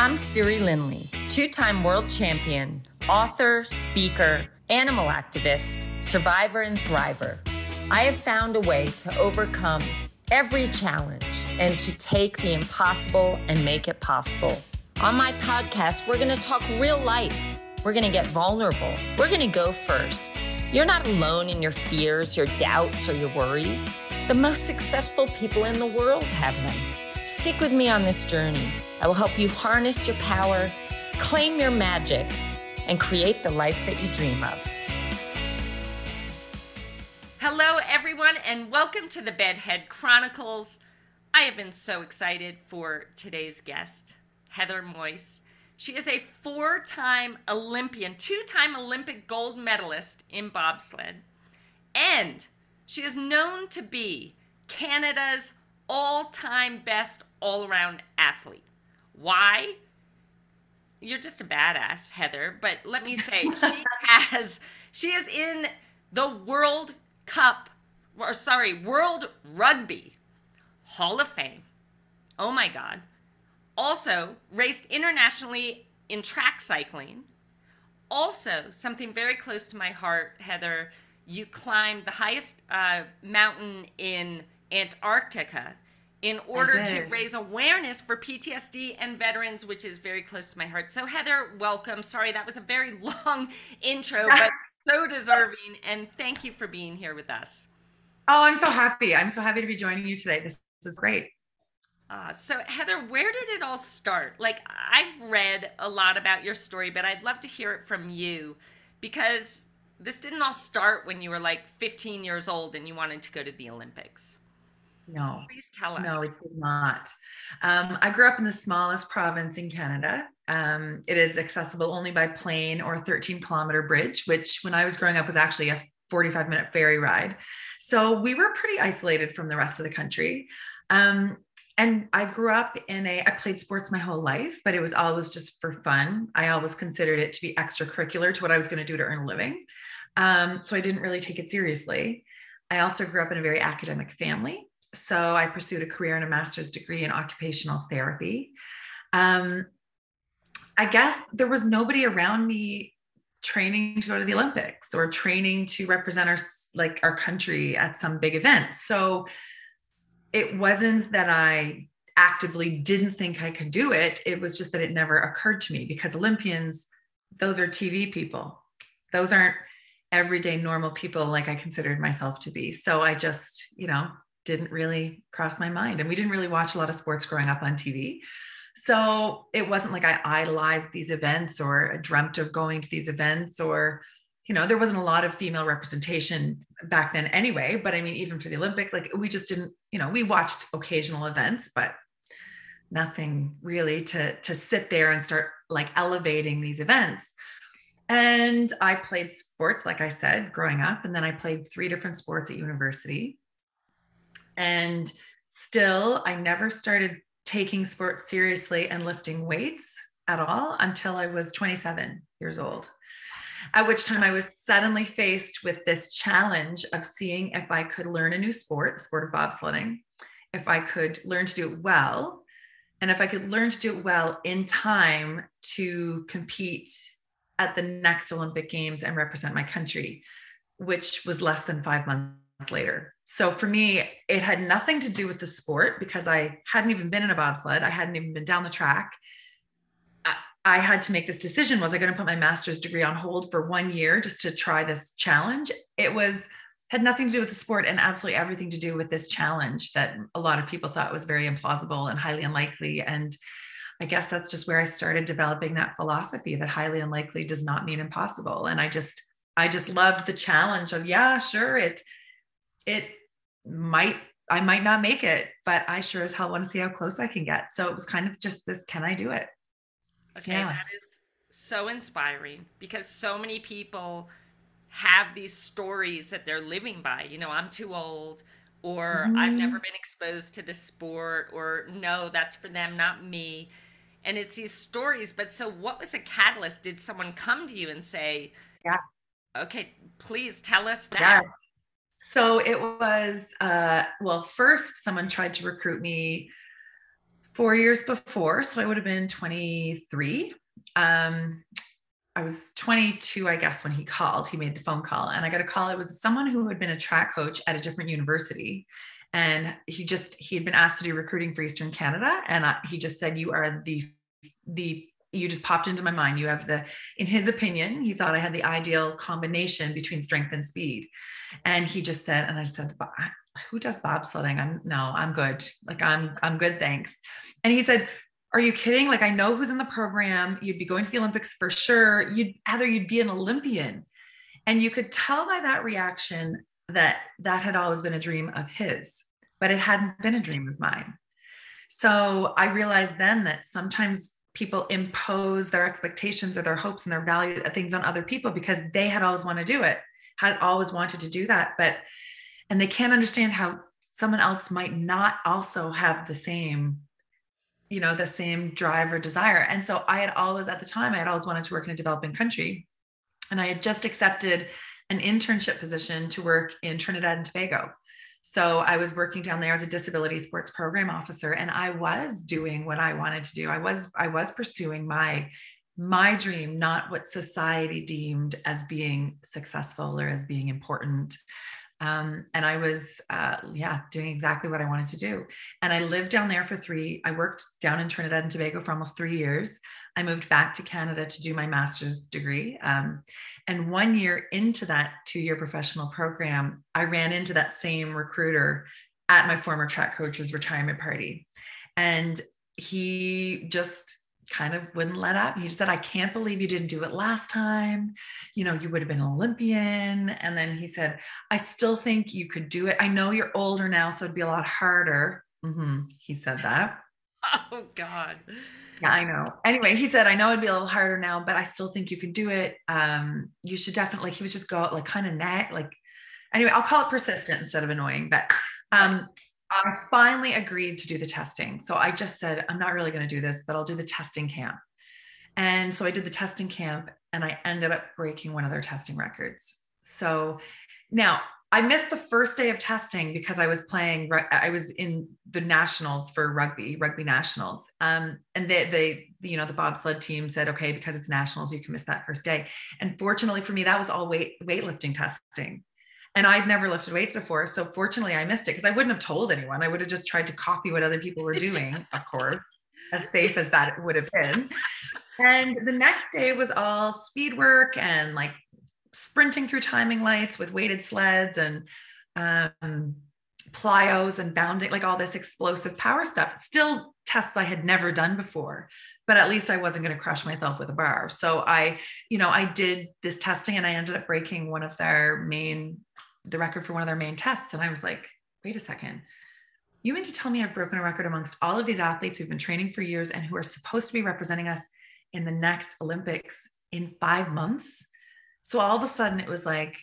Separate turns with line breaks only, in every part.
I'm Siri Lindley, two time world champion, author, speaker, animal activist, survivor, and thriver. I have found a way to overcome every challenge and to take the impossible and make it possible. On my podcast, we're going to talk real life. We're going to get vulnerable. We're going to go first. You're not alone in your fears, your doubts, or your worries. The most successful people in the world have them. Stick with me on this journey. I will help you harness your power, claim your magic, and create the life that you dream of.
Hello, everyone, and welcome to the Bedhead Chronicles. I have been so excited for today's guest, Heather Moyse. She is a four time Olympian, two time Olympic gold medalist in bobsled, and she is known to be Canada's all time best all around athlete. Why? You're just a badass, Heather, but let me say, she has, she is in the World Cup, or sorry, World Rugby Hall of Fame. Oh my God. Also, raced internationally in track cycling. Also, something very close to my heart, Heather, you climbed the highest uh, mountain in Antarctica in order to raise awareness for PTSD and veterans, which is very close to my heart. So, Heather, welcome. Sorry, that was a very long intro, but so deserving. And thank you for being here with us.
Oh, I'm so happy. I'm so happy to be joining you today. This, this is great.
Uh, so, Heather, where did it all start? Like, I've read a lot about your story, but I'd love to hear it from you because this didn't all start when you were like 15 years old and you wanted to go to the Olympics.
No.
Please tell us.
No, it did not. Um, I grew up in the smallest province in Canada. Um, it is accessible only by plane or 13 kilometer bridge, which when I was growing up was actually a 45 minute ferry ride. So we were pretty isolated from the rest of the country. Um, and I grew up in a, I played sports my whole life, but it was always just for fun. I always considered it to be extracurricular to what I was going to do to earn a living. Um, so I didn't really take it seriously. I also grew up in a very academic family so I pursued a career and a master's degree in occupational therapy. Um, I guess there was nobody around me training to go to the Olympics or training to represent our like our country at some big event. So it wasn't that I actively didn't think I could do it. It was just that it never occurred to me because Olympians, those are TV people. Those aren't everyday normal people like I considered myself to be. So I just, you know, didn't really cross my mind. And we didn't really watch a lot of sports growing up on TV. So it wasn't like I idolized these events or dreamt of going to these events or, you know, there wasn't a lot of female representation back then anyway. But I mean, even for the Olympics, like we just didn't, you know, we watched occasional events, but nothing really to to sit there and start like elevating these events. And I played sports, like I said, growing up. And then I played three different sports at university. And still, I never started taking sports seriously and lifting weights at all until I was 27 years old. At which time I was suddenly faced with this challenge of seeing if I could learn a new sport, the sport of bobsledding, if I could learn to do it well, and if I could learn to do it well in time to compete at the next Olympic Games and represent my country, which was less than five months later. So for me, it had nothing to do with the sport because I hadn't even been in a bobsled. I hadn't even been down the track. I, I had to make this decision. Was I going to put my master's degree on hold for one year just to try this challenge? It was had nothing to do with the sport and absolutely everything to do with this challenge that a lot of people thought was very implausible and highly unlikely. And I guess that's just where I started developing that philosophy that highly unlikely does not mean impossible. And I just, I just loved the challenge of, yeah, sure, it it might I might not make it, but I sure as hell want to see how close I can get. So it was kind of just this can I do it?
Okay, yeah. that is so inspiring because so many people have these stories that they're living by. You know, I'm too old, or mm-hmm. I've never been exposed to this sport, or no, that's for them, not me. And it's these stories. But so, what was a catalyst? Did someone come to you and say,
Yeah,
okay, please tell us that? Yeah.
So it was, uh, well, first someone tried to recruit me four years before. So I would have been 23. Um, I was 22, I guess, when he called. He made the phone call, and I got a call. It was someone who had been a track coach at a different university, and he just he had been asked to do recruiting for Eastern Canada, and I, he just said, "You are the the you just popped into my mind. You have the, in his opinion, he thought I had the ideal combination between strength and speed, and he just said, and I said, who does bobsledding? I'm no, I'm good. Like I'm I'm good, thanks. And he said, are you kidding? Like, I know who's in the program. You'd be going to the Olympics for sure. You'd either you'd be an Olympian. And you could tell by that reaction that that had always been a dream of his, but it hadn't been a dream of mine. So I realized then that sometimes people impose their expectations or their hopes and their value uh, things on other people because they had always wanted to do it, had always wanted to do that. But and they can't understand how someone else might not also have the same you know the same drive or desire. And so i had always at the time i had always wanted to work in a developing country. And i had just accepted an internship position to work in trinidad and tobago. So i was working down there as a disability sports program officer and i was doing what i wanted to do. I was i was pursuing my my dream not what society deemed as being successful or as being important um, and I was, uh, yeah, doing exactly what I wanted to do. And I lived down there for three. I worked down in Trinidad and Tobago for almost three years. I moved back to Canada to do my master's degree. Um, and one year into that two year professional program, I ran into that same recruiter at my former track coach's retirement party. And he just kind of wouldn't let up. He said, I can't believe you didn't do it last time. You know, you would have been an Olympian. And then he said, I still think you could do it. I know you're older now, so it'd be a lot harder. Mm-hmm. He said that.
Oh, God.
Yeah, I know. Anyway, he said, I know it'd be a little harder now, but I still think you can do it. Um, you should definitely, he was just go like kind of net, like, anyway, I'll call it persistent instead of annoying, but um, I finally agreed to do the testing. So I just said, I'm not really going to do this, but I'll do the testing camp. And so I did the testing camp and I ended up breaking one of their testing records. So now I missed the first day of testing because I was playing, I was in the nationals for rugby, rugby nationals. Um, and they, they, you know, the bobsled team said, okay, because it's nationals, you can miss that first day. And fortunately for me, that was all weight, weightlifting testing. And I'd never lifted weights before. So fortunately, I missed it because I wouldn't have told anyone. I would have just tried to copy what other people were doing, of course, as safe as that would have been. And the next day was all speed work and like sprinting through timing lights with weighted sleds and um, plyos and bounding, like all this explosive power stuff. Still tests I had never done before, but at least I wasn't going to crush myself with a bar. So I, you know, I did this testing and I ended up breaking one of their main the record for one of their main tests. And I was like, wait a second. You mean to tell me I've broken a record amongst all of these athletes who've been training for years and who are supposed to be representing us in the next Olympics in five months? So all of a sudden it was like,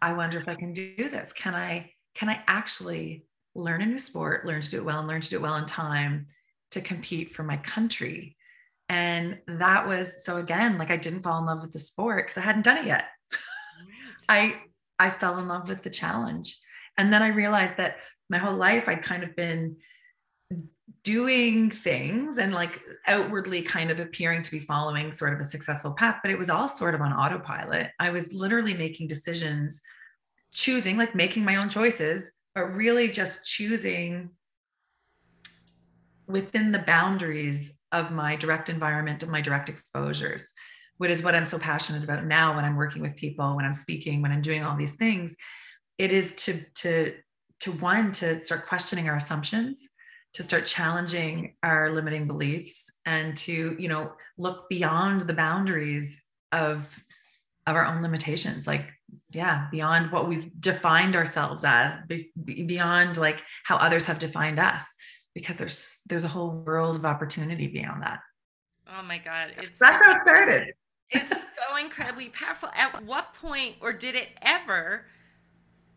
I wonder if I can do this. Can I, can I actually learn a new sport, learn to do it well, and learn to do it well in time to compete for my country? And that was so again, like I didn't fall in love with the sport because I hadn't done it yet. I I fell in love with the challenge. And then I realized that my whole life I'd kind of been doing things and like outwardly kind of appearing to be following sort of a successful path, but it was all sort of on autopilot. I was literally making decisions, choosing, like making my own choices, but really just choosing within the boundaries of my direct environment, of my direct exposures what is what I'm so passionate about now when I'm working with people, when I'm speaking, when I'm doing all these things, it is to to to one to start questioning our assumptions, to start challenging our limiting beliefs, and to you know look beyond the boundaries of of our own limitations, like yeah, beyond what we've defined ourselves as, beyond like how others have defined us, because there's there's a whole world of opportunity beyond that.
Oh my God.
It's that's how it started
it's so incredibly powerful. At what point, or did it ever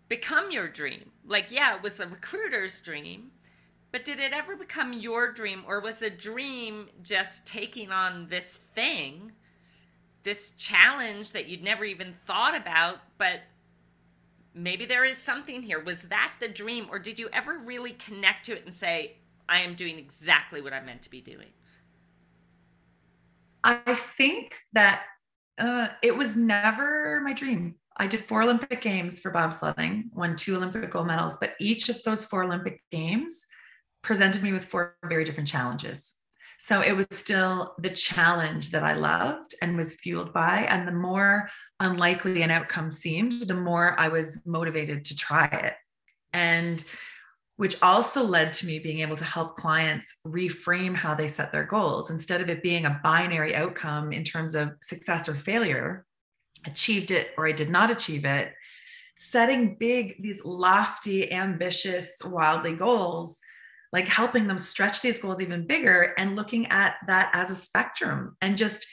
become your dream? Like, yeah, it was the recruiter's dream, but did it ever become your dream, or was a dream just taking on this thing, this challenge that you'd never even thought about, but maybe there is something here? Was that the dream, or did you ever really connect to it and say, I am doing exactly what I'm meant to be doing?
I think that uh, it was never my dream. I did four Olympic Games for bobsledding, won two Olympic gold medals, but each of those four Olympic Games presented me with four very different challenges. So it was still the challenge that I loved and was fueled by. And the more unlikely an outcome seemed, the more I was motivated to try it. And which also led to me being able to help clients reframe how they set their goals. Instead of it being a binary outcome in terms of success or failure, achieved it or I did not achieve it, setting big, these lofty, ambitious, wildly goals, like helping them stretch these goals even bigger and looking at that as a spectrum and just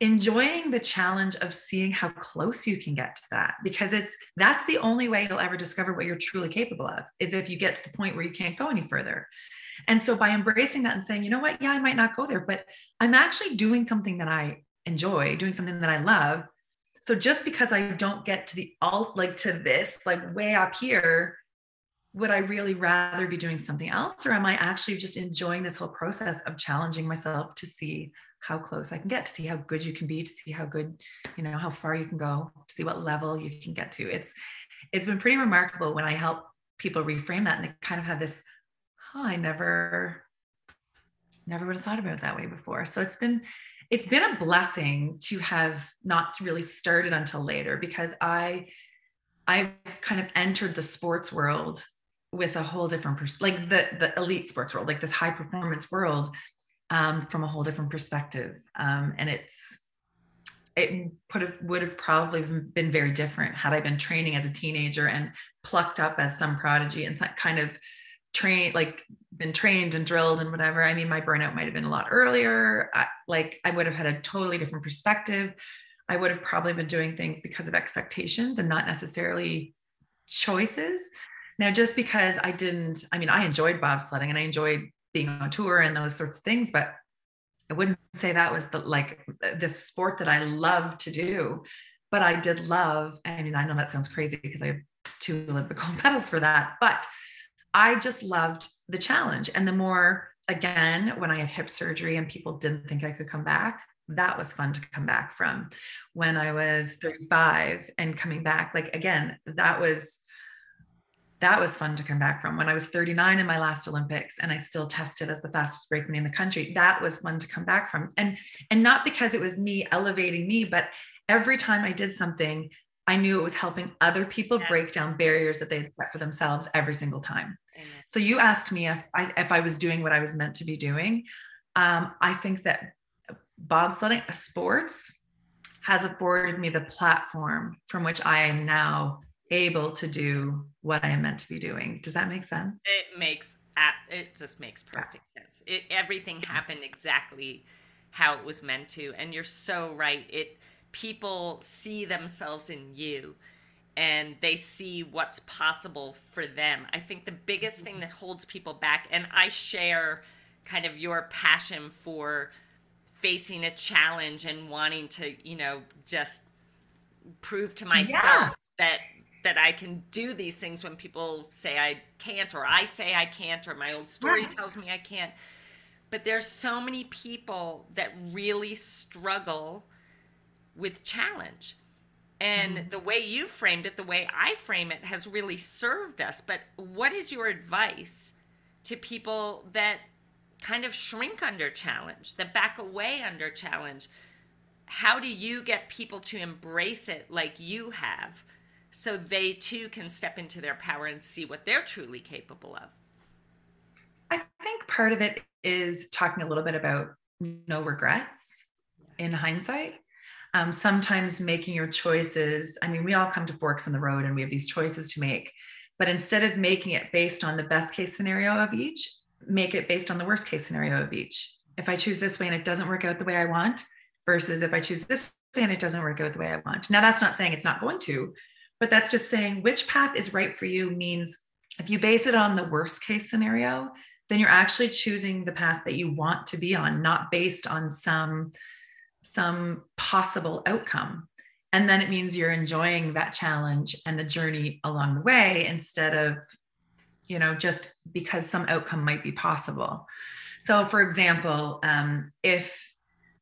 enjoying the challenge of seeing how close you can get to that because it's that's the only way you'll ever discover what you're truly capable of is if you get to the point where you can't go any further. And so by embracing that and saying you know what? Yeah i might not go there but i'm actually doing something that i enjoy doing something that i love. So just because i don't get to the alt like to this like way up here would i really rather be doing something else? Or am i actually just enjoying this whole process of challenging myself to see how close I can get to see how good you can be, to see how good, you know, how far you can go, to see what level you can get to. It's it's been pretty remarkable when I help people reframe that and they kind of have this, I never, never would have thought about it that way before. So it's been it's been a blessing to have not really started until later because I I've kind of entered the sports world with a whole different pers- like the the elite sports world, like this high performance world um, from a whole different perspective. Um, and it's it put have, would have probably been very different had I been training as a teenager and plucked up as some prodigy and kind of trained like been trained and drilled and whatever. I mean, my burnout might have been a lot earlier. I, like I would have had a totally different perspective. I would have probably been doing things because of expectations and not necessarily choices. Now, just because I didn't, I mean, I enjoyed bobsledding and I enjoyed being on tour and those sorts of things but i wouldn't say that was the like the sport that i love to do but i did love i mean i know that sounds crazy because i have two olympic gold medals for that but i just loved the challenge. And the more again when i had hip surgery and people didn't think i could come back that was fun to come back from. When i was 35 and coming back like again that was that was fun to come back from when I was 39 in my last Olympics and I still tested as the fastest brakeman in the country. That was fun to come back from. And and not because it was me elevating me, but every time I did something, I knew it was helping other people yes. break down barriers that they had set for themselves every single time. Amen. So you asked me if I if I was doing what I was meant to be doing. Um, I think that bobsledding sports has afforded me the platform from which I am now able to do what I am meant to be doing. Does that make sense?
It makes it just makes perfect yeah. sense. It everything happened exactly how it was meant to and you're so right. It people see themselves in you and they see what's possible for them. I think the biggest thing that holds people back and I share kind of your passion for facing a challenge and wanting to, you know, just prove to myself yeah. that that I can do these things when people say I can't, or I say I can't, or my old story right. tells me I can't. But there's so many people that really struggle with challenge. And mm-hmm. the way you framed it, the way I frame it, has really served us. But what is your advice to people that kind of shrink under challenge, that back away under challenge? How do you get people to embrace it like you have? So they too can step into their power and see what they're truly capable of?
I think part of it is talking a little bit about no regrets in hindsight. Um, sometimes making your choices, I mean, we all come to forks in the road and we have these choices to make. But instead of making it based on the best case scenario of each, make it based on the worst case scenario of each. If I choose this way and it doesn't work out the way I want, versus if I choose this way and it doesn't work out the way I want. Now, that's not saying it's not going to, but that's just saying which path is right for you means if you base it on the worst case scenario, then you're actually choosing the path that you want to be on, not based on some some possible outcome. And then it means you're enjoying that challenge and the journey along the way instead of you know, just because some outcome might be possible. So, for example, um, if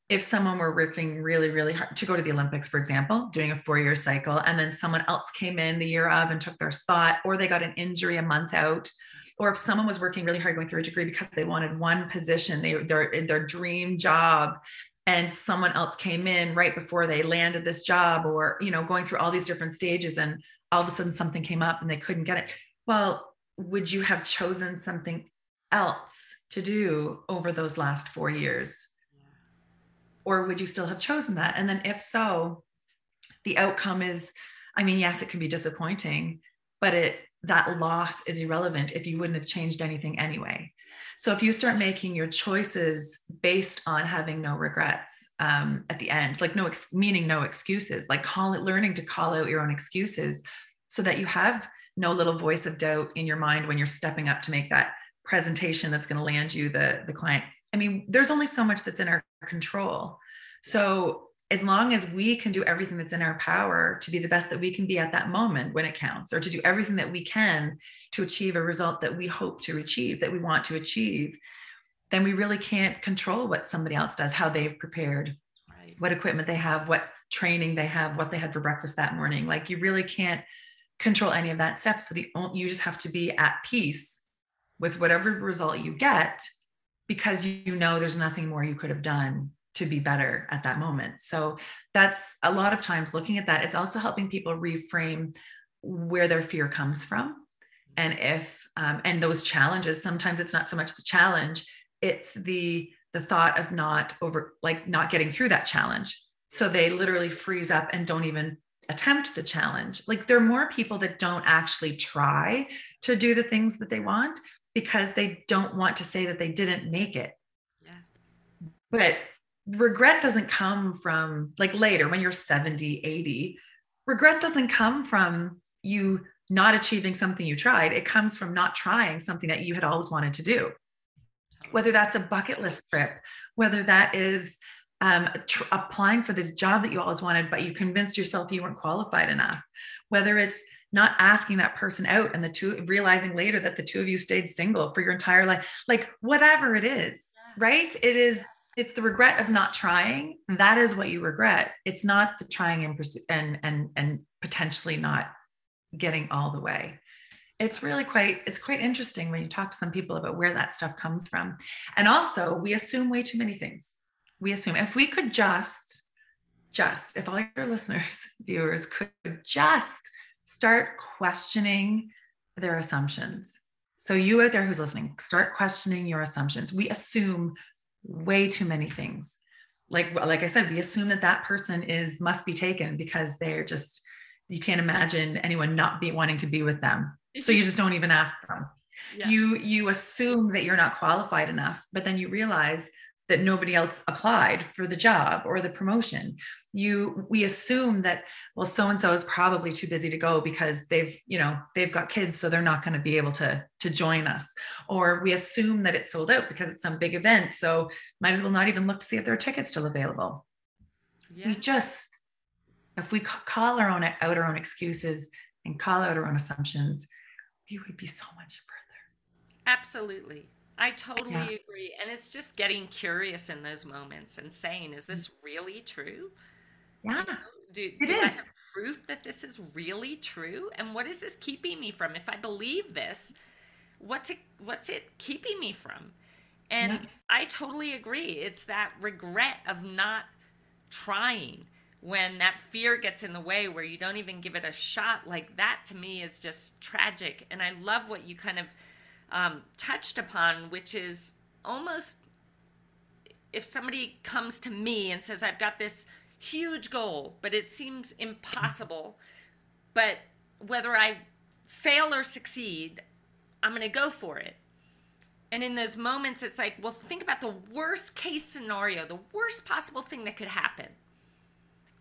if someone were working really, really hard to go to the Olympics, for example, doing a four year cycle, and then someone else came in the year of and took their spot, or they got an injury a month out, or if someone was working really hard going through a degree because they wanted one position, they their their dream job, and someone else came in right before they landed this job, or you know, going through all these different stages, and all of a sudden something came up and they couldn't get it. Well, would you have chosen something else to do over those last four years? Or would you still have chosen that? And then, if so, the outcome is I mean, yes, it can be disappointing, but it that loss is irrelevant if you wouldn't have changed anything anyway. So if you start making your choices based on having no regrets um, at the end, like no ex- meaning no excuses, like call it learning to call out your own excuses, so that you have no little voice of doubt in your mind when you're stepping up to make that presentation that's going to land you the the client. I mean, there's only so much that's in our control. So as long as we can do everything that's in our power to be the best that we can be at that moment when it counts, or to do everything that we can to achieve a result that we hope to achieve, that we want to achieve, then we really can't control what somebody else does, how they've prepared, right. what equipment they have, what training they have, what they had for breakfast that morning. Like you really can't control any of that stuff. So the you just have to be at peace with whatever result you get because you know there's nothing more you could have done to be better at that moment. So that's a lot of times looking at that. It's also helping people reframe where their fear comes from. And if, um, and those challenges, sometimes it's not so much the challenge, it's the, the thought of not over, like not getting through that challenge. So they literally freeze up and don't even attempt the challenge. Like there are more people that don't actually try to do the things that they want because they don't want to say that they didn't make it. Yeah. But regret doesn't come from like later when you're 70, 80. Regret doesn't come from you not achieving something you tried. It comes from not trying something that you had always wanted to do. Whether that's a bucket list trip, whether that is um, tr- applying for this job that you always wanted, but you convinced yourself you weren't qualified enough, whether it's not asking that person out and the two realizing later that the two of you stayed single for your entire life, like whatever it is, right? It is it's the regret of not trying. That is what you regret. It's not the trying and and and and potentially not getting all the way. It's really quite it's quite interesting when you talk to some people about where that stuff comes from. And also we assume way too many things. We assume if we could just just if all your listeners viewers could just start questioning their assumptions. So you out there who's listening start questioning your assumptions. We assume way too many things. Like like i said we assume that that person is must be taken because they're just you can't imagine anyone not be wanting to be with them. So you just don't even ask them. Yeah. you you assume that you're not qualified enough but then you realize that nobody else applied for the job or the promotion. You we assume that well so and so is probably too busy to go because they've you know they've got kids so they're not going to be able to to join us. Or we assume that it's sold out because it's some big event so might as well not even look to see if there are tickets still available. Yeah. we just if we call our own out our own excuses and call out our own assumptions we would be so much further.
Absolutely I totally yeah. agree. And it's just getting curious in those moments and saying, is this really true?
Yeah. You know,
do, do I have proof that this is really true? And what is this keeping me from? If I believe this, what's it what's it keeping me from? And yeah. I totally agree. It's that regret of not trying when that fear gets in the way where you don't even give it a shot like that to me is just tragic and i love what you kind of um, touched upon, which is almost if somebody comes to me and says, I've got this huge goal, but it seems impossible, but whether I fail or succeed, I'm going to go for it. And in those moments, it's like, well, think about the worst case scenario, the worst possible thing that could happen.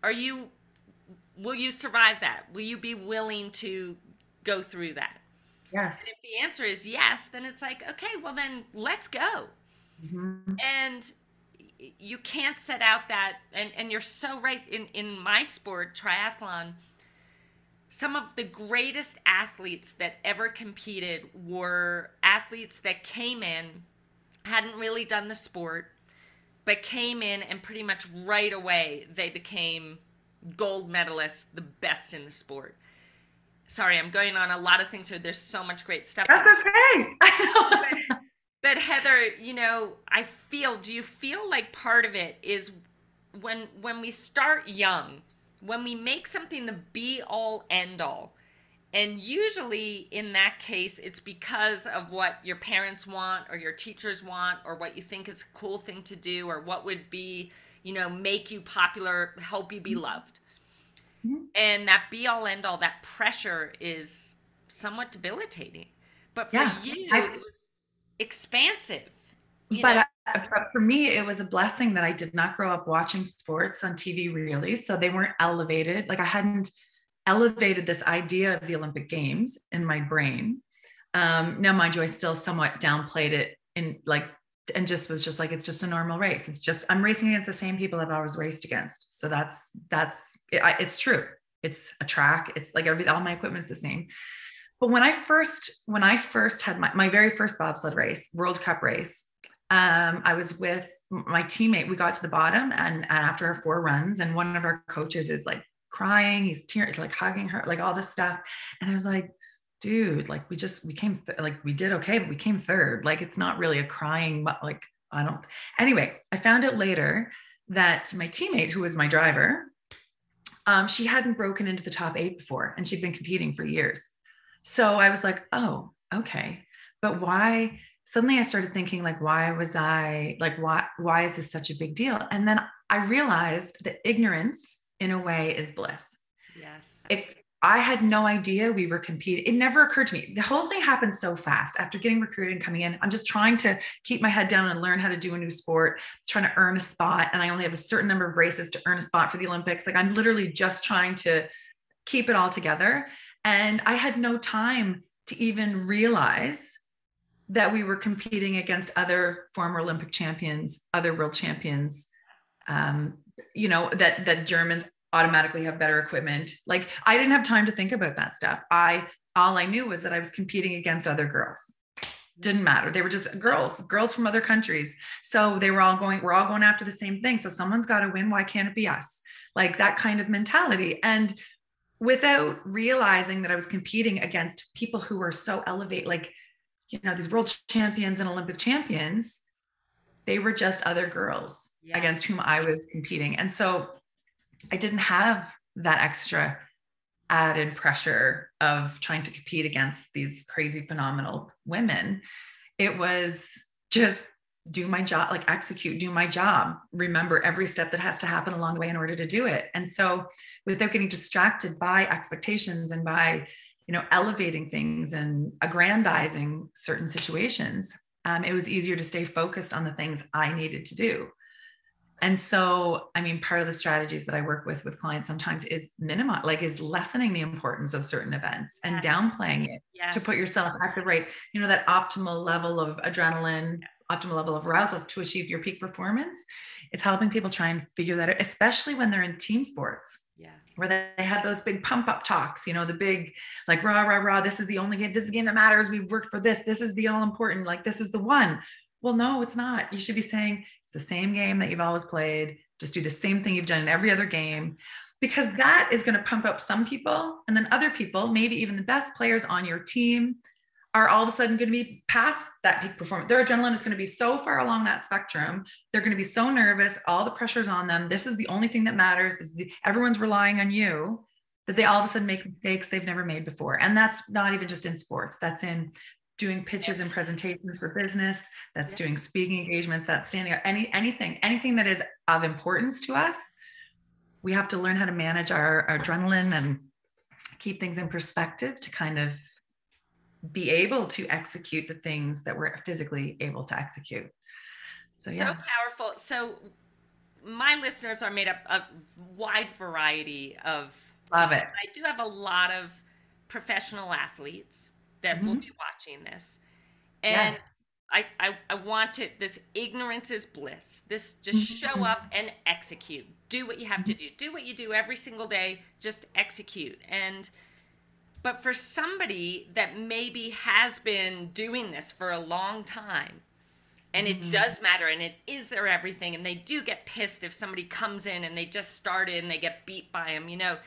Are you, will you survive that? Will you be willing to go through that?
Yes.
And if the answer is yes, then it's like, okay, well, then let's go. Mm-hmm. And you can't set out that, and, and you're so right in, in my sport, triathlon, some of the greatest athletes that ever competed were athletes that came in, hadn't really done the sport, but came in and pretty much right away they became gold medalists, the best in the sport. Sorry, I'm going on a lot of things here. There's so much great stuff.
That's okay.
but, but Heather, you know, I feel. Do you feel like part of it is when when we start young, when we make something the be all end all? And usually in that case, it's because of what your parents want or your teachers want or what you think is a cool thing to do or what would be, you know, make you popular, help you be mm-hmm. loved. Mm-hmm. And that be all end all, that pressure is somewhat debilitating. But for yeah, you, I, it was expansive.
But, uh, but for me, it was a blessing that I did not grow up watching sports on TV really. So they weren't elevated. Like I hadn't elevated this idea of the Olympic Games in my brain. Um, now, mind you, I still somewhat downplayed it in like, and just was just like, it's just a normal race. It's just, I'm racing against the same people I've always raced against. So that's, that's, it, I, it's true. It's a track. It's like every, all my equipment's the same. But when I first, when I first had my, my very first bobsled race, World Cup race, um, I was with my teammate. We got to the bottom and, and after our four runs, and one of our coaches is like crying, he's tearing, like hugging her, like all this stuff. And I was like, dude, like we just, we came, th- like we did okay, but we came third. Like it's not really a crying, but like I don't. Anyway, I found out later that my teammate, who was my driver, um, she hadn't broken into the top eight before and she'd been competing for years. So I was like, oh, okay. But why? Suddenly I started thinking, like, why was I like, why, why is this such a big deal? And then I realized that ignorance in a way is bliss.
Yes.
If I had no idea we were competing, it never occurred to me. The whole thing happened so fast after getting recruited and coming in. I'm just trying to keep my head down and learn how to do a new sport, trying to earn a spot. And I only have a certain number of races to earn a spot for the Olympics. Like I'm literally just trying to keep it all together. And I had no time to even realize that we were competing against other former Olympic champions, other world champions, um, you know that that germans automatically have better equipment. Like i didn't have time to think about that stuff. I all i knew was that i was competing against other girls. Didn't matter. They were just girls girls from other countries. So they were all going we're all going after the same thing. So someone's got to win. Why can't it be us? Like that kind of mentality. And without realizing that i was competing against people who were so elevate like you know these world champions and olympic champions they were just other girls yes. against whom I was competing. And so I didn't have that extra added pressure of trying to compete against these crazy, phenomenal women. It was just do my job, like execute, do my job, remember every step that has to happen along the way in order to do it. And so without getting distracted by expectations and by, you know, elevating things and aggrandizing certain situations, um, it was easier to stay focused on the things I needed to do. And so, I mean, part of the strategies that I work with with clients sometimes is minimize, like, is lessening the importance of certain events and yes. downplaying it yes. to put yourself at the right, you know, that optimal level of adrenaline, optimal level of arousal to achieve your peak performance. It's helping people try and figure that out, especially when they're in team sports.
Yeah.
Where they have those big pump up talks, you know, the big like rah, rah, rah, this is the only game, this is the game that matters. We've worked for this. This is the all important, like this is the one. Well, no, it's not. You should be saying the same game that you've always played. Just do the same thing you've done in every other game because that is going to pump up some people. And then other people, maybe even the best players on your team, are all of a sudden going to be past that peak performance. Their adrenaline is going to be so far along that spectrum. They're going to be so nervous. All the pressure's on them. This is the only thing that matters. The, everyone's relying on you that they all of a sudden make mistakes they've never made before. And that's not even just in sports. That's in doing pitches and presentations for business. That's doing speaking engagements. That's standing up. Any anything, anything that is of importance to us. We have to learn how to manage our, our adrenaline and keep things in perspective to kind of be able to execute the things that we're physically able to execute.
So, yeah. so powerful. So my listeners are made up of wide variety of
love it.
I do have a lot of professional athletes that mm-hmm. will be watching this. And yes. I, I, I want it. this ignorance is bliss. This just show mm-hmm. up and execute. Do what you have to do. Do what you do every single day. Just execute. And But for somebody that maybe has been doing this for a long time, and it mm-hmm. does matter and it is their everything, and they do get pissed if somebody comes in and they just started and they get beat by them, you know,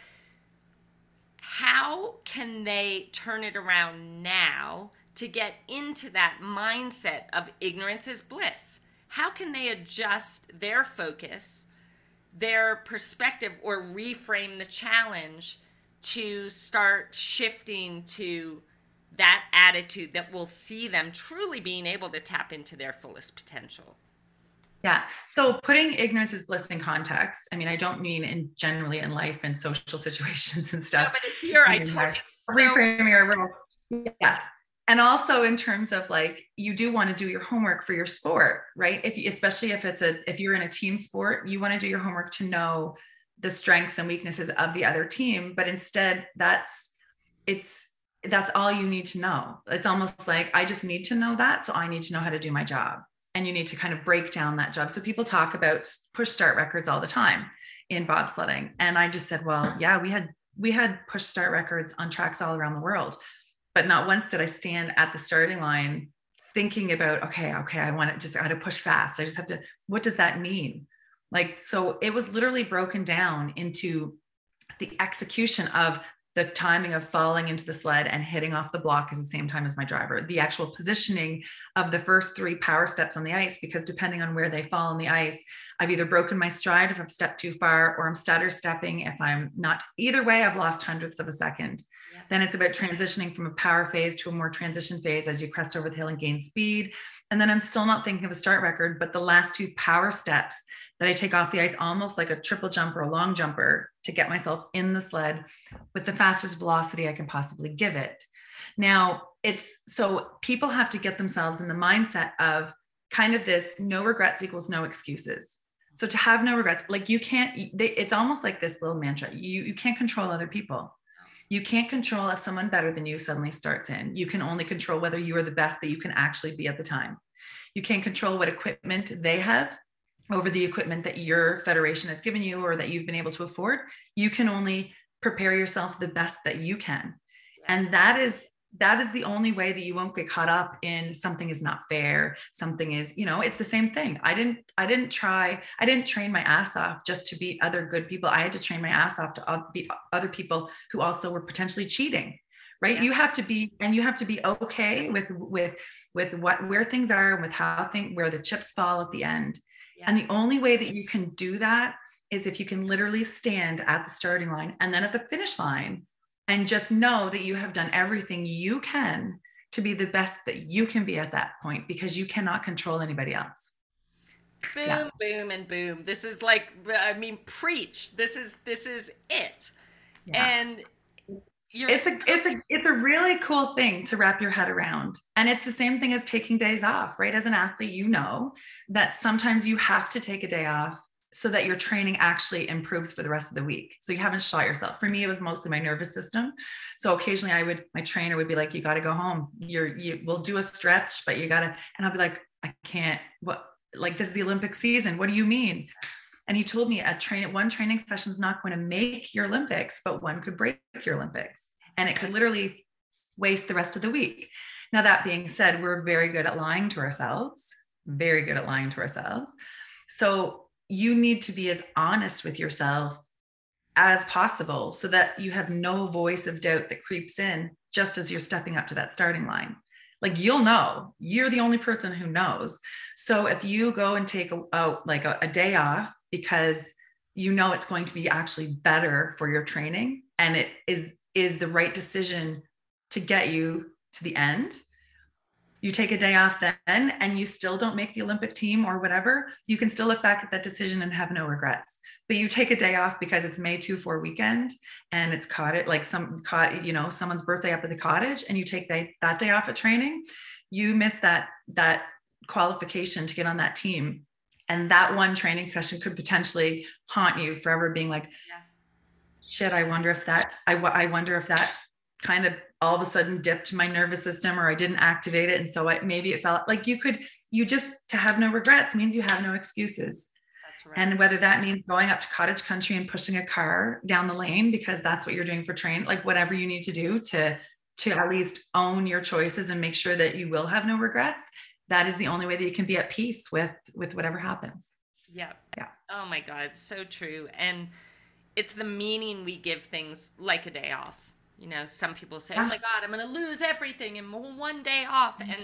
how can they turn it around now to get into that mindset of ignorance is bliss? How can they adjust their focus, their perspective, or reframe the challenge to start shifting to that attitude that will see them truly being able to tap into their fullest potential?
Yeah. So putting ignorance is bliss in context. I mean, I don't mean in generally in life and social situations and stuff.
No, but here I, I totally
reframing your role. Yes. And also in terms of like you do want to do your homework for your sport, right? If especially if it's a if you're in a team sport, you want to do your homework to know the strengths and weaknesses of the other team. But instead, that's it's that's all you need to know. It's almost like I just need to know that, so I need to know how to do my job and you need to kind of break down that job. So people talk about push start records all the time in bobsledding. And I just said, well, yeah, we had we had push start records on tracks all around the world. But not once did I stand at the starting line thinking about, okay, okay, I want to just I to push fast. I just have to, what does that mean? Like, so it was literally broken down into the execution of the timing of falling into the sled and hitting off the block is the same time as my driver. The actual positioning of the first three power steps on the ice, because depending on where they fall on the ice, I've either broken my stride if I've stepped too far, or I'm stutter stepping if I'm not. Either way, I've lost hundredths of a second. Yeah. Then it's about transitioning from a power phase to a more transition phase as you crest over the hill and gain speed. And then I'm still not thinking of a start record, but the last two power steps that I take off the ice almost like a triple jump or a long jumper to get myself in the sled with the fastest velocity I can possibly give it. Now, it's so people have to get themselves in the mindset of kind of this no regrets equals no excuses. So to have no regrets, like you can't, they, it's almost like this little mantra. You you can't control other people. You can't control if someone better than you suddenly starts in. You can only control whether you are the best that you can actually be at the time. You can't control what equipment they have over the equipment that your federation has given you or that you've been able to afford you can only prepare yourself the best that you can. And that is that is the only way that you won't get caught up in something is not fair something is you know it's the same thing. I didn't i didn't try i didn't train my ass off just to beat other good people. I had to train my ass off to beat other people who also were potentially cheating right? Yeah. you have to be and you have to be okay with with with what where things are and with how things where the chips fall at the end yeah. And the only way that you can do that is if you can literally stand at the starting line and then at the finish line and just know that you have done everything you can to be the best that you can be at that point because you cannot control anybody else.
Boom, yeah. boom, and boom. This is like, I mean, preach. This is this is it. Yeah. And
you're it's a it's a it's a really cool thing to wrap your head around. And it's the same thing as taking days off right? As an athlete you know that sometimes you have to take a day off so that your training actually improves for the rest of the week. So you haven't shot yourself. For me it was mostly my nervous system. So occasionally i would my trainer would be like you got to go home. You're you will do a stretch but you got to and i'll be like i can't what like this is the olympic season. What do you mean and he told me a train one training session is not going to make your Olympics, but one could break your Olympics. And it could literally waste the rest of the week. Now, that being said, we're very good at lying to ourselves, very good at lying to ourselves. So you need to be as honest with yourself as possible so that you have no voice of doubt that creeps in just as you're stepping up to that starting line like you'll know you're the only person who knows so if you go and take a, a like a, a, day off because you know it's going to be actually better for your training and it is is the right decision to get you to the end. You take a day off then and you still don't make the olympic team or whatever you can still look back at that decision and have no regrets. But you take a day off because it's may 2 4 weekend and it's caught it like some caught you know someone's birthday up at the cottage and you take that, that day off at training you miss that that qualification to get on that team and that one training session could potentially haunt you forever being like yeah. shit i wonder if that I, I wonder if that kind of all of a sudden dipped my nervous system or i didn't activate it and so I, maybe it felt like you could you just to have no regrets means you have no excuses Right. And whether that means going up to cottage country and pushing a car down the lane because that's what you're doing for train, like whatever you need to do to to at least own your choices and make sure that you will have no regrets, that is the only way that you can be at peace with with whatever happens.
Yeah. Yeah. Oh my God, it's so true. And it's the meaning we give things like a day off. You know, some people say, "Oh my God, I'm going to lose everything in one day off," mm-hmm. and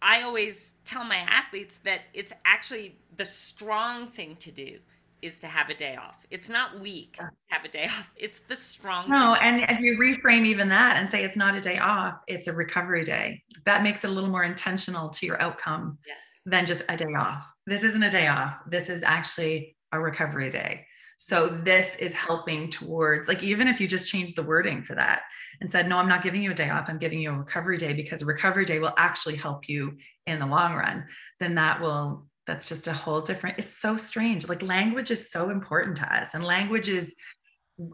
I always tell my athletes that it's actually the strong thing to do is to have a day off. It's not weak have a day off. It's the strong.
No, and if you reframe even that and say it's not a day off, it's a recovery day. That makes it a little more intentional to your outcome yes. than just a day off. This isn't a day off. This is actually a recovery day. So this is helping towards like even if you just change the wording for that and said, no, I'm not giving you a day off, I'm giving you a recovery day because a recovery day will actually help you in the long run, then that will that's just a whole different it's so strange like language is so important to us and language is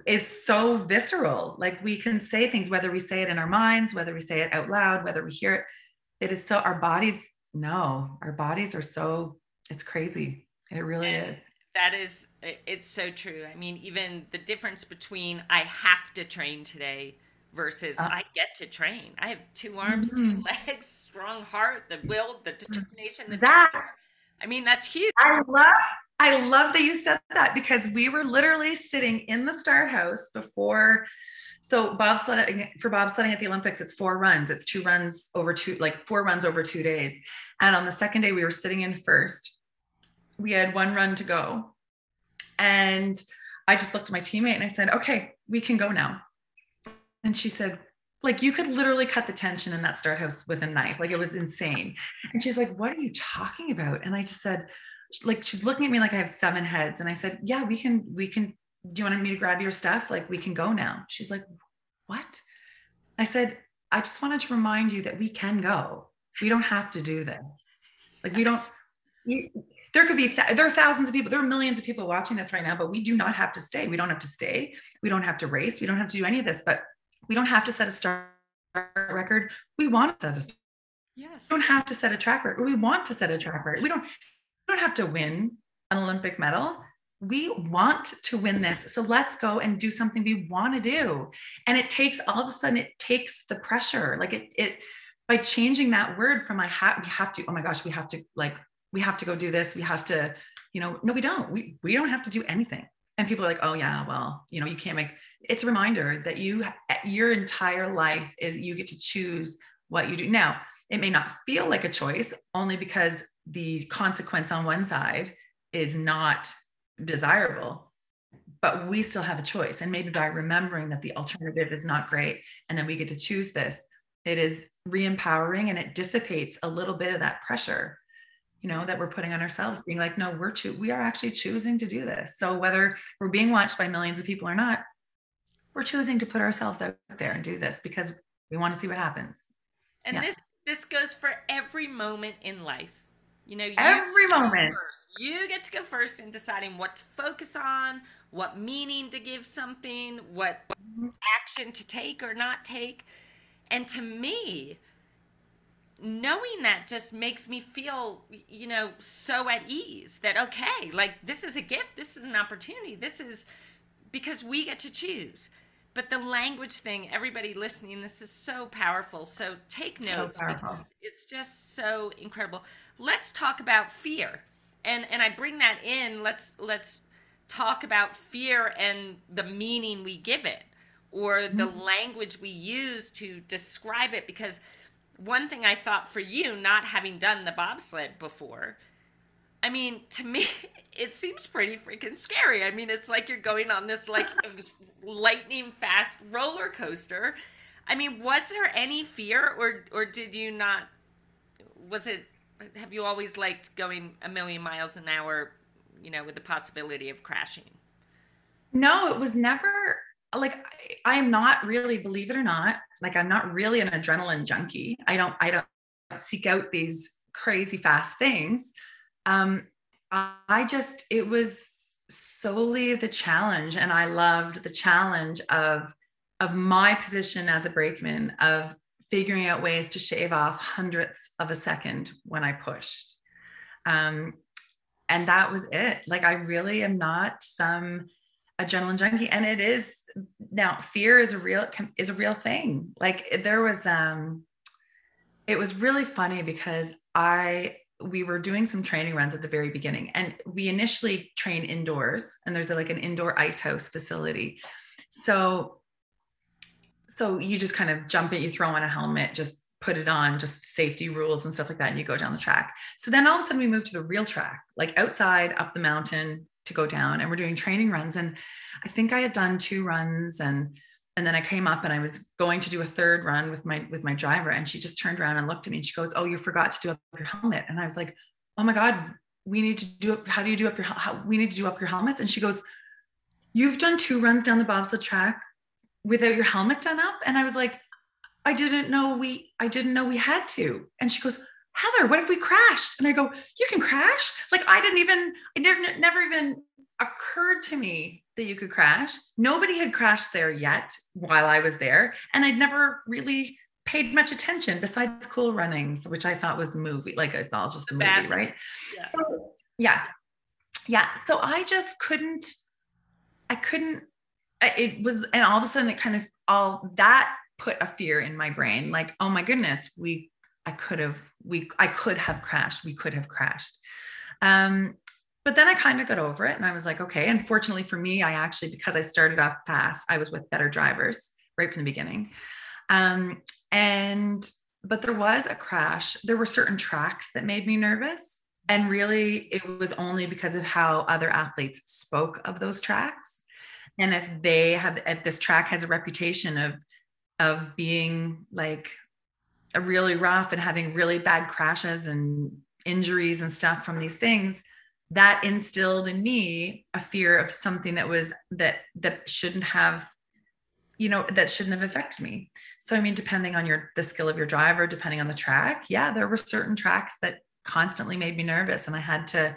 is so visceral like we can say things whether we say it in our minds whether we say it out loud whether we hear it it is so our bodies no our bodies are so it's crazy it really is.
that is it's so true i mean even the difference between i have to train today versus uh, i get to train i have two arms mm-hmm. two legs strong heart the will the determination the that i mean that's huge
i love i love that you said that because we were literally sitting in the start house before so bobsledding for bobsledding at the olympics it's four runs it's two runs over two like four runs over two days and on the second day we were sitting in first we had one run to go. And I just looked at my teammate and I said, okay, we can go now. And she said, like, you could literally cut the tension in that start house with a knife. Like, it was insane. And she's like, what are you talking about? And I just said, like, she's looking at me like I have seven heads. And I said, yeah, we can, we can, do you want me to grab your stuff? Like, we can go now. She's like, what? I said, I just wanted to remind you that we can go. We don't have to do this. Like, we don't, there could be th- there are thousands of people there are millions of people watching this right now but we do not have to stay we don't have to stay we don't have to race we don't have to do any of this but we don't have to set a start record. We want to set a start. Yes. We don't have to set a track record. We want to set a track record. We don't we don't have to win an olympic medal. We want to win this. So let's go and do something we want to do. And it takes all of a sudden it takes the pressure. Like it it by changing that word from i have we have to oh my gosh we have to like we have to go do this. We have to you know no we don't. We we don't have to do anything and people are like oh yeah well you know you can't make it's a reminder that you eh, your entire life is you get to choose what you do. Now it may not feel like a choice only because the consequence on one side is not desirable but we still have a choice. And maybe by remembering that the alternative is not great and then we get to choose this it is re-empowering and it dissipates a little bit of that pressure you know that we're putting on ourselves being like no we're cho- we are actually choosing to do this. So whether we're being watched by millions of people or not we're choosing to put ourselves out there and do this because we want to see what happens.
And yeah. this this goes for every moment in life. You know you
every moment.
you get to go first in deciding what to focus on what meaning to give something what mm-hmm. action to take or not take. And to me knowing that just makes me feel you know so at ease that okay like this is a gift this is an opportunity this is because we get to choose. But the language thing everybody listening this is so powerful. So take notes so because it's just so incredible. Let's talk about fear. And and i bring that in. Let's let's talk about fear and the meaning we give it or the mm-hmm. language we use to describe it because one thing I thought for you, not having done the bobsled before, I mean, to me, it seems pretty freaking scary. I mean, it's like you're going on this like lightning fast roller coaster. I mean, was there any fear, or or did you not? Was it? Have you always liked going a million miles an hour? You know, with the possibility of crashing.
No, it was never like I, am not really, believe it or not, like I'm not really an adrenaline junkie. I don't I don't seek out these crazy fast things. Um, I just it was solely the challenge, and I loved the challenge of of my position as a brakeman of figuring out ways to shave off hundredths of a second when I pushed. Um, and that was it. Like I really am not some adrenaline junkie. And it is now fear is a real is a real thing. Like there was um it was really funny because I we were doing some training runs at the very beginning and we initially train indoors and there's like an indoor ice house facility. So so you just kind of jump it you throw on a helmet, just put it on, just safety rules and stuff like that, and you go down the track. So then all of a sudden we moved to the real track, like outside up the mountain to go down, and we're doing training runs. And I think I had done two runs and and then I came up and I was going to do a third run with my with my driver, and she just turned around and looked at me and she goes, "Oh, you forgot to do up your helmet." And I was like, "Oh my god, we need to do up. How do you do up your? How, we need to do up your helmets." And she goes, "You've done two runs down the bobsled track without your helmet done up," and I was like, I didn't know we I didn't know we had to. And she goes, Heather, what if we crashed? And I go, you can crash. Like I didn't even, it never, never even occurred to me that you could crash. Nobody had crashed there yet while I was there. And I'd never really paid much attention besides cool runnings, which I thought was movie, like it's all just the movie, best. right? Yeah. So, yeah. Yeah. So I just couldn't, I couldn't, it was, and all of a sudden it kind of all that put a fear in my brain like oh my goodness we i could have we i could have crashed we could have crashed. Um but then i kind of got over it and i was like okay. Unfortunately for me i actually because i started off fast i was with better drivers right from the beginning. Um and but there was a crash. There were certain tracks that made me nervous. And really it was only because of how other athletes spoke of those tracks. And if they have if this track has a reputation of of being like really rough and having really bad crashes and injuries and stuff from these things that instilled in me a fear of something that was that that shouldn't have you know that shouldn't have affected me. So i mean depending on your the skill of your driver depending on the track yeah there were certain tracks that constantly made me nervous and i had to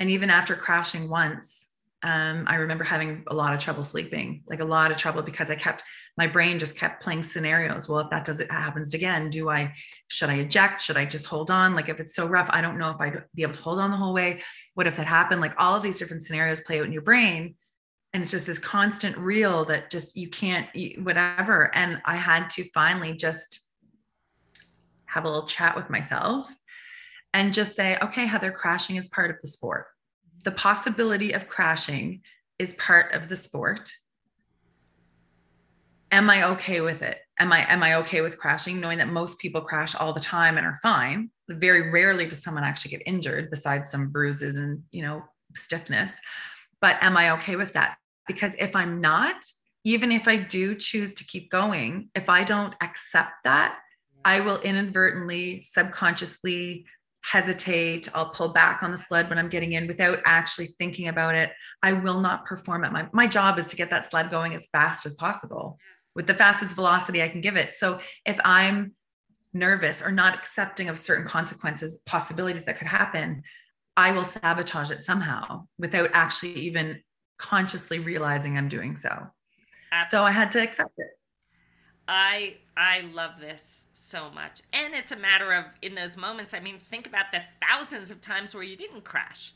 and even after crashing once um, I remember having a lot of trouble sleeping, like a lot of trouble because I kept my brain just kept playing scenarios. Well, if that does it happens again, do I should I eject? Should I just hold on? Like if it's so rough, I don't know if I'd be able to hold on the whole way. What if that happened? Like all of these different scenarios play out in your brain. And it's just this constant reel that just you can't whatever. And I had to finally just have a little chat with myself and just say, okay, Heather, crashing is part of the sport the possibility of crashing is part of the sport. Am i okay with it? Am i am i okay with crashing knowing that most people crash all the time and are fine? Very rarely does someone actually get injured besides some bruises and you know stiffness. But am i okay with that? Because if i'm not even if i do choose to keep going if i don't accept that i will inadvertently subconsciously hesitate. I'll pull back on the sled when I'm getting in without actually thinking about it. I will not perform at my my job is to get that sled going as fast as possible with the fastest velocity I can give it. So if I'm nervous or not accepting of certain consequences, possibilities that could happen, I will sabotage it somehow without actually even consciously realizing I'm doing so. Absolutely. So I had to accept it.
I I love this so much. And it's a matter of in those moments, I mean, think about the thousands of times where you didn't crash.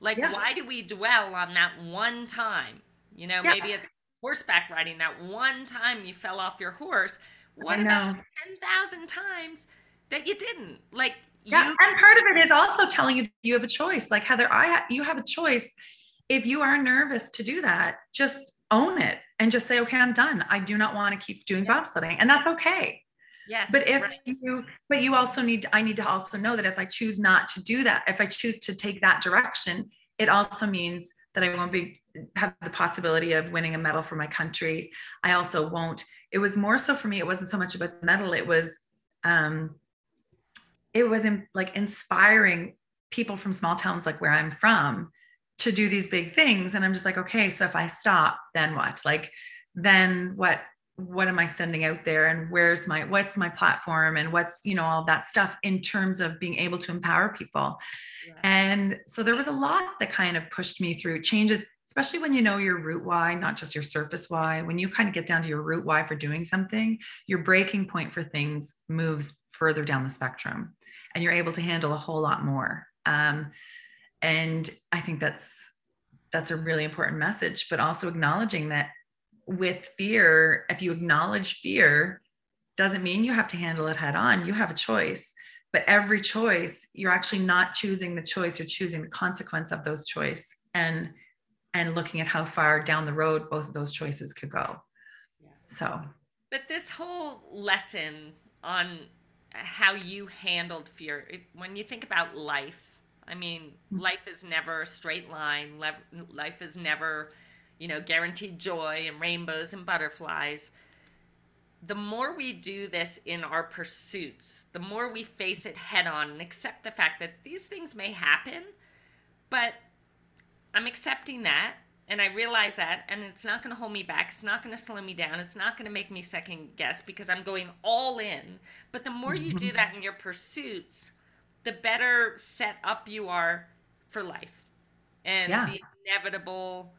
Like yeah. why do we dwell on that one time? You know, yeah. maybe it's horseback riding that one time you fell off your horse. What about 10,000 times that you didn't? Like
yeah, you- and part of it is also telling you that you have a choice. Like Heather, I ha- you have a choice. If you are nervous to do that, just own it and just say, okay, I'm done. I do not want to keep doing yeah. bobsledding. And that's okay.
Yes.
But if right. you, but you also need, I need to also know that if I choose not to do that, if I choose to take that direction, it also means that I won't be have the possibility of winning a medal for my country. I also won't. It was more so for me. It wasn't so much about the medal. It was, um, it was in, like inspiring people from small towns like where I'm from to do these big things. And i'm just like okay so if i stop then what? Like then what what am i sending out there? And where's my what's my platform? And what's you know all that stuff in terms of being able to empower people. Yeah. and so there was a lot that kind of pushed me through changes especially when you know your root why not just your surface why. When you kind of get down to your root why for doing something your breaking point for things moves further down the spectrum and you're able to handle a whole lot more. Um, and i think that's that's a really important message but also acknowledging that with fear if you acknowledge fear doesn't mean you have to handle it head on you have a choice but every choice you're actually not choosing the choice you're choosing the consequence of those choice and and looking at how far down the road both of those choices could go yeah. so
but this whole lesson on how you handled fear when you think about life i mean life is never a straight line life is never you know guaranteed joy and rainbows and butterflies the more we do this in our pursuits the more we face it head on and accept the fact that these things may happen but i'm accepting that and I realize that, and it's not going to hold me back. It's not going to slow me down. It's not going to make me second guess because I'm going all in. But the more you do mm-hmm. that in your pursuits, the better set up you are for life and yeah. the inevitable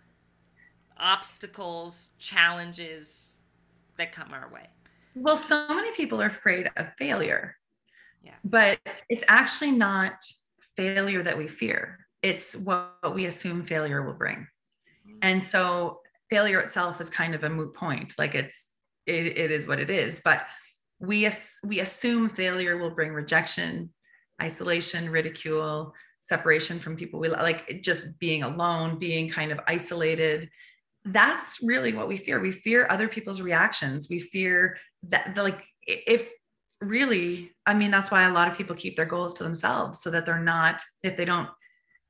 obstacles, challenges that come our way.
Well, so many people are afraid of failure. Yeah. But it's actually not failure that we fear. It's what we assume failure will bring mm-hmm. and so failure itself is kind of a moot point like it's it, it is what it is but we we assume failure will bring rejection isolation ridicule separation from people we like just being alone being kind of isolated that's really what we fear we fear other people's reactions we fear that like if really i mean that's why a lot of people keep their goals to themselves so that they're not if they don't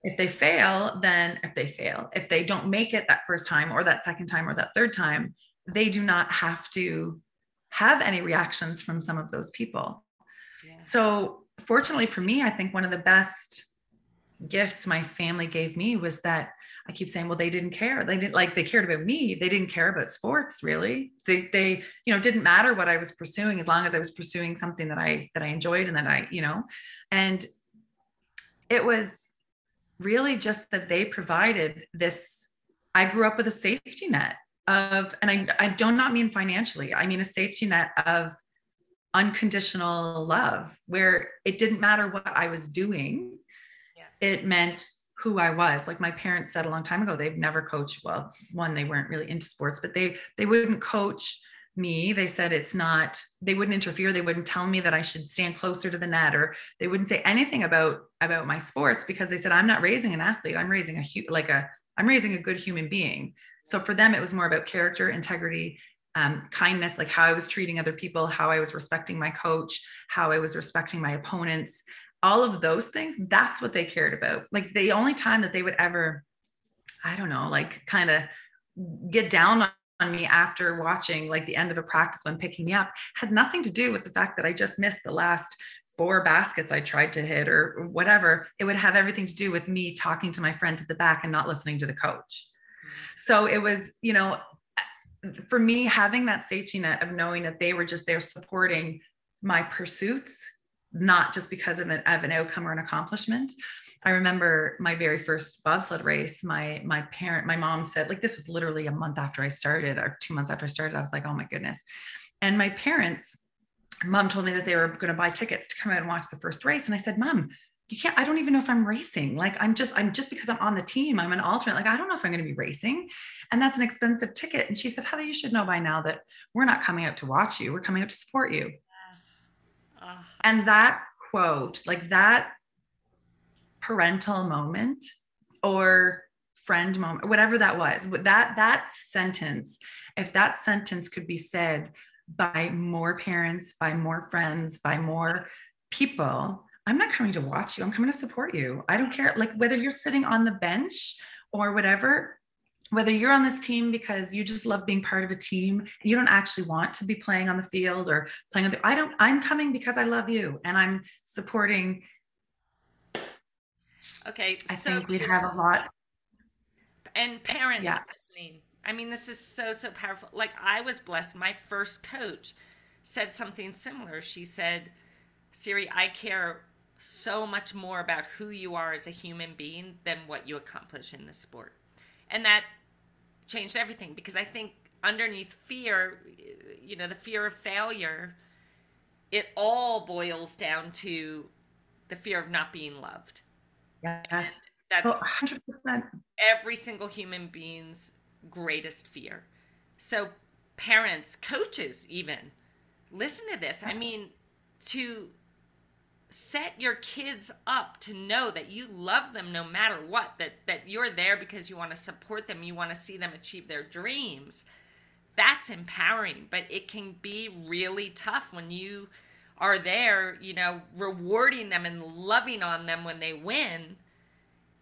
if they fail, then if they fail, if they don't make it that first time or that second time or that third time, they do not have to have any reactions from some of those people. Yeah. So, fortunately for me, I think one of the best gifts my family gave me was that I keep saying, well, they didn't care. They didn't like they cared about me. They didn't care about sports really. They they, you know, didn't matter what I was pursuing as long as I was pursuing something that I that I enjoyed and that I, you know, and it was really just that they provided this i grew up with a safety net of and i, I do not mean financially i mean a safety net of unconditional love where it didn't matter what i was doing yeah. it meant who i was. Like my parents said a long time ago they've never coached well one they weren't really into sports but they they wouldn't coach me. They said it's not they wouldn't interfere they wouldn't tell me that i should stand closer to the net or they wouldn't say anything about about my sports because they said i'm not raising an athlete i'm raising a like a i'm raising a good human being. So for them it was more about character integrity um, kindness like how i was treating other people how i was respecting my coach how i was respecting my opponents all of those things that's what they cared about like the only time that they would ever i don't know like kind of get down on me after watching like the end of a practice when picking me up had nothing to do with the fact that I just missed the last four baskets I tried to hit or whatever. It would have everything to do with me talking to my friends at the back and not listening to the coach. So it was, you know, for me, having that safety net of knowing that they were just there supporting my pursuits, not just because of an, of an outcome or an accomplishment, I remember my very first bobsled race. My my parent, my mom said, like this was literally a month after I started, or two months after I started. I was like, oh my goodness. And my parents, mom told me that they were going to buy tickets to come out and watch the first race. And I said, Mom, you can't, I don't even know if I'm racing. Like I'm just, I'm just because I'm on the team, I'm an alternate. Like, I don't know if I'm going to be racing. And that's an expensive ticket. And she said, Heather, you should know by now that we're not coming up to watch you. We're coming up to support you. Yes. And that quote, like that parental moment or friend moment whatever that was that that sentence if that sentence could be said by more parents by more friends by more people i'm not coming to watch you i'm coming to support you i don't care like whether you're sitting on the bench or whatever whether you're on this team because you just love being part of a team you don't actually want to be playing on the field or playing on the i don't i'm coming because i love you and i'm supporting
Okay.
I so think we have a lot.
And parents yeah. listening. I mean, this is so, so powerful. Like, I was blessed. My first coach said something similar. She said, Siri, I care so much more about who you are as a human being than what you accomplish in the sport. And that changed everything because I think underneath fear, you know, the fear of failure, it all boils down to the fear of not being loved.
Yes.
That's
oh, 100%.
every single human being's greatest fear. So, parents, coaches, even listen to this. I mean, to set your kids up to know that you love them no matter what that that you're there because you want to support them you want to see them achieve their dreams that's empowering but it can be really tough when you are there you know rewarding them and loving on them when they win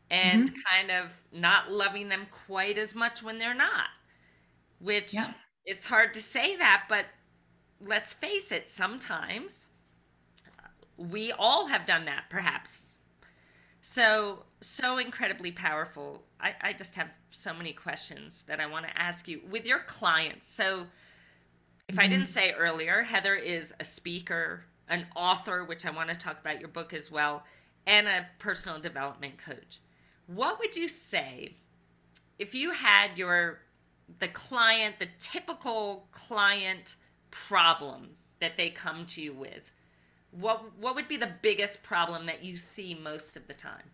and mm-hmm. kind of not loving them quite as much when they're not which yeah. it's hard to say that but let's face it sometimes we all have done that, perhaps. So, so incredibly powerful. I, I just have so many questions that I want to ask you with your clients. So, if mm-hmm. I didn't say earlier, Heather is a speaker, an author, which I want to talk about your book as well, and a personal development coach. What would you say if you had your the client, the typical client problem that they come to you with? What what would be the biggest problem that you see most of the time?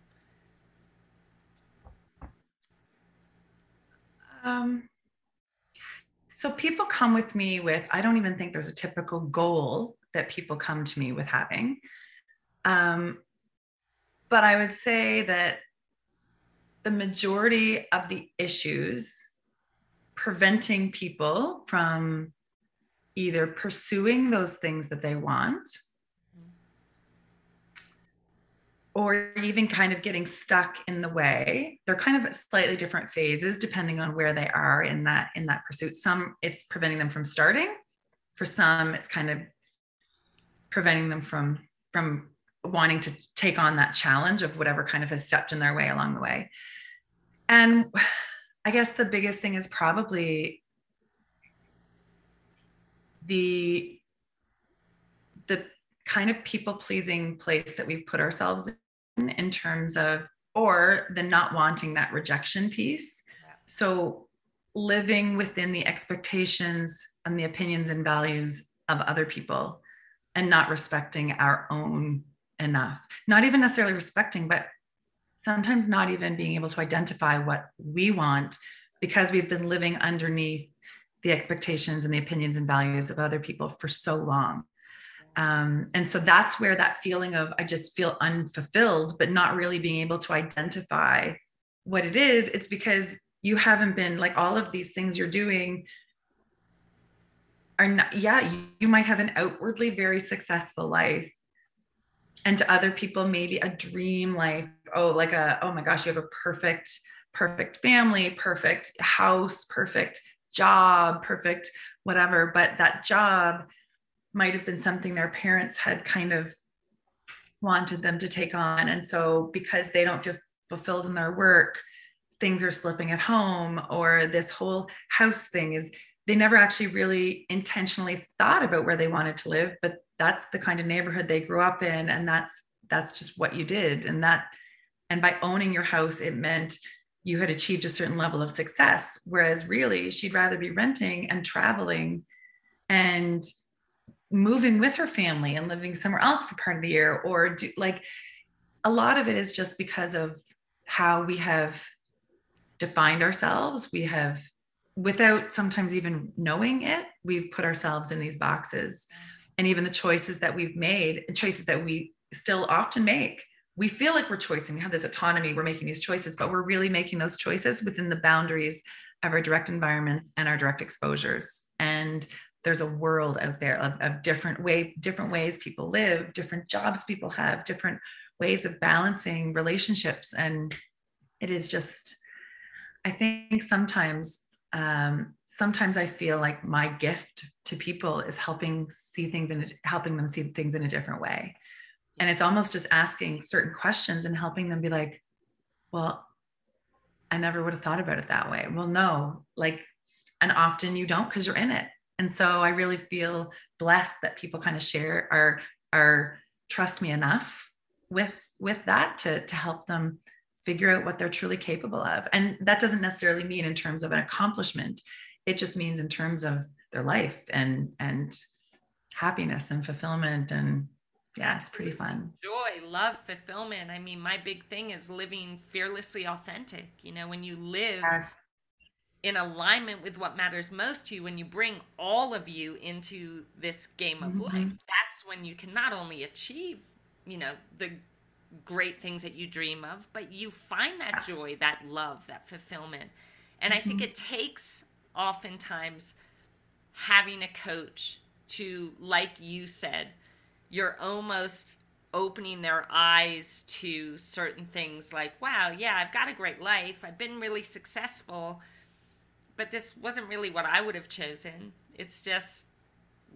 Um, so people come with me with i don't even think there's a typical goal that people come to me with having. Um, but i would say that the majority of the issues preventing people from either pursuing those things that they want or even kind of getting stuck in the way. They're kind of slightly different phases depending on where they are in that in that pursuit. Some it's preventing them from starting. For some it's kind of preventing them from from wanting to take on that challenge of whatever kind of has stepped in their way along the way. And i guess the biggest thing is probably the the kind of people pleasing place that we've put ourselves in terms of or the not wanting that rejection piece. So living within the expectations and the opinions and values of other people and not respecting our own enough. Not even necessarily respecting but sometimes not even being able to identify what we want because we've been living underneath the expectations and the opinions and values of other people for so long um, and so that's where that feeling of I just feel unfulfilled, but not really being able to identify what it is. It's because you haven't been like all of these things you're doing are not, yeah, you might have an outwardly very successful life. And to other people, maybe a dream life. Oh, like a, oh my gosh, you have a perfect, perfect family, perfect house, perfect job, perfect whatever. But that job, might have been something their parents had kind of wanted them to take on. And so because they don't feel fulfilled in their work, things are slipping at home, or this whole house thing is they never actually really intentionally thought about where they wanted to live, but that's the kind of neighborhood they grew up in. And that's that's just what you did. And that and by owning your house, it meant you had achieved a certain level of success. Whereas really she'd rather be renting and traveling and moving with her family and living somewhere else for part of the year or do like a lot of it is just because of how we have defined ourselves. We have without sometimes even knowing it we've put ourselves in these boxes. And even the choices that we've made and choices that we still often make we feel like we're choosing we have this autonomy. We're making these choices but we're really making those choices within the boundaries of our direct environments and our direct exposures. And there's a world out there of, of different way different ways people live different jobs people have different ways of balancing relationships. And it is just i think sometimes um, sometimes i feel like my gift to people is helping see things and helping them see things in a different way. And it's almost just asking certain questions and helping them be like well i never would have thought about it that way. Well no like and often you don't because you're in it and so I really feel blessed that people kind of share or are trust me enough with with that to to help them figure out what they're truly capable of. And that doesn't necessarily mean in terms of an accomplishment. It just means in terms of their life and and happiness and fulfillment and yeah, it's pretty fun.
Joy, love, fulfillment. I mean, my big thing is living fearlessly authentic. You know, when you live yes. In alignment with what matters most to you, when you bring all of you into this game of mm-hmm. life, that's when you can not only achieve, you know, the great things that you dream of, but you find that joy, that love, that fulfillment. And. I think mm-hmm. it takes oftentimes having a coach to, like you said, you're almost opening their eyes to certain things like, wow, yeah, I've got a great life. I've been really successful, but this wasn't really what I would have chosen. It's just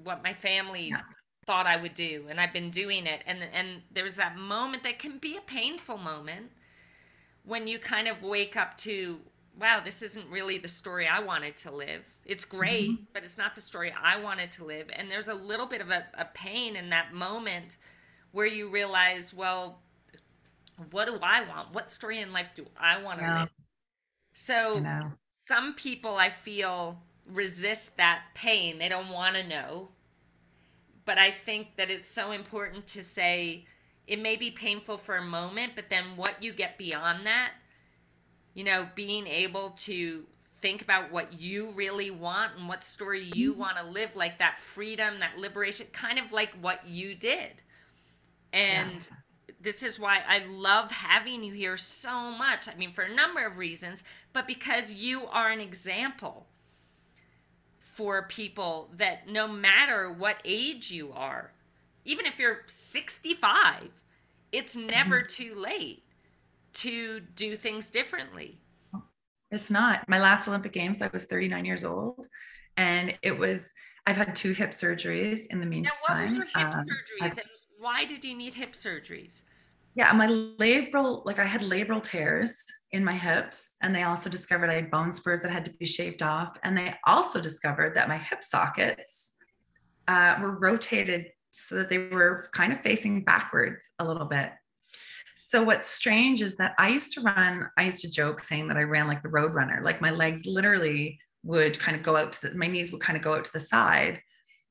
what my family yeah. thought I would do, and I've been doing it. And and there's that moment that can be a painful moment when you kind of wake up to, wow, this isn't really the story I wanted to live. It's great, mm-hmm. but it's not the story I wanted to live. And there's a little bit of a, a pain in that moment where you realize, well, what do I want? What story in life do I want to yeah. live? So some people I feel resist that pain. They don't want to know. But I think that it's so important to say it may be painful for a moment, but then what you get beyond that you know, being able to think about what you really want and what story you mm-hmm. want to live like that freedom, that liberation, kind of like what you did. And yeah. This is why I love having you here so much. I mean, for a number of reasons, but because you are an example for people that no matter what age you are, even if you're 65, it's never mm-hmm. too late to do things differently.
It's not. My last Olympic Games, I was 39 years old, and it was. I've had two hip surgeries in the meantime.
Now, what were your hip um, surgeries, and why did you need hip surgeries?
Yeah, my labral, like I had labral tears in my hips, and they also discovered I had bone spurs that had to be shaved off, and they also discovered that my hip sockets uh, were rotated so that they were kind of facing backwards a little bit. So what's strange is that I used to run, I used to joke saying that I ran like the road runner, like my legs literally would kind of go out to the, my knees would kind of go out to the side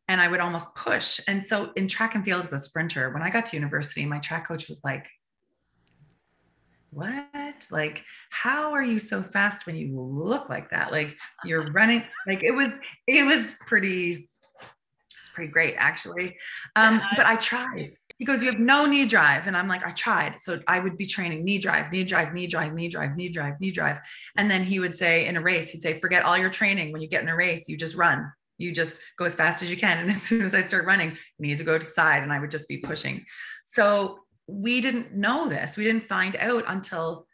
and I would almost push. And so in track and field as a sprinter, when I got to university, my track coach was like, what? Like, how are you so fast when you look like that? Like you're running, like it was, it was pretty, it's pretty great actually. Um, but I tried he goes, You have no knee drive. And I'm like, I tried. So I would be training knee drive, knee drive, knee drive, knee drive, knee drive, knee drive. And then he would say in a race, he'd say, Forget all your training. When you get in a race, you just run. You just go as fast as you can. And as soon as I start running, knees would go to the side and I would just be pushing. So we didn't know this. We didn't find out until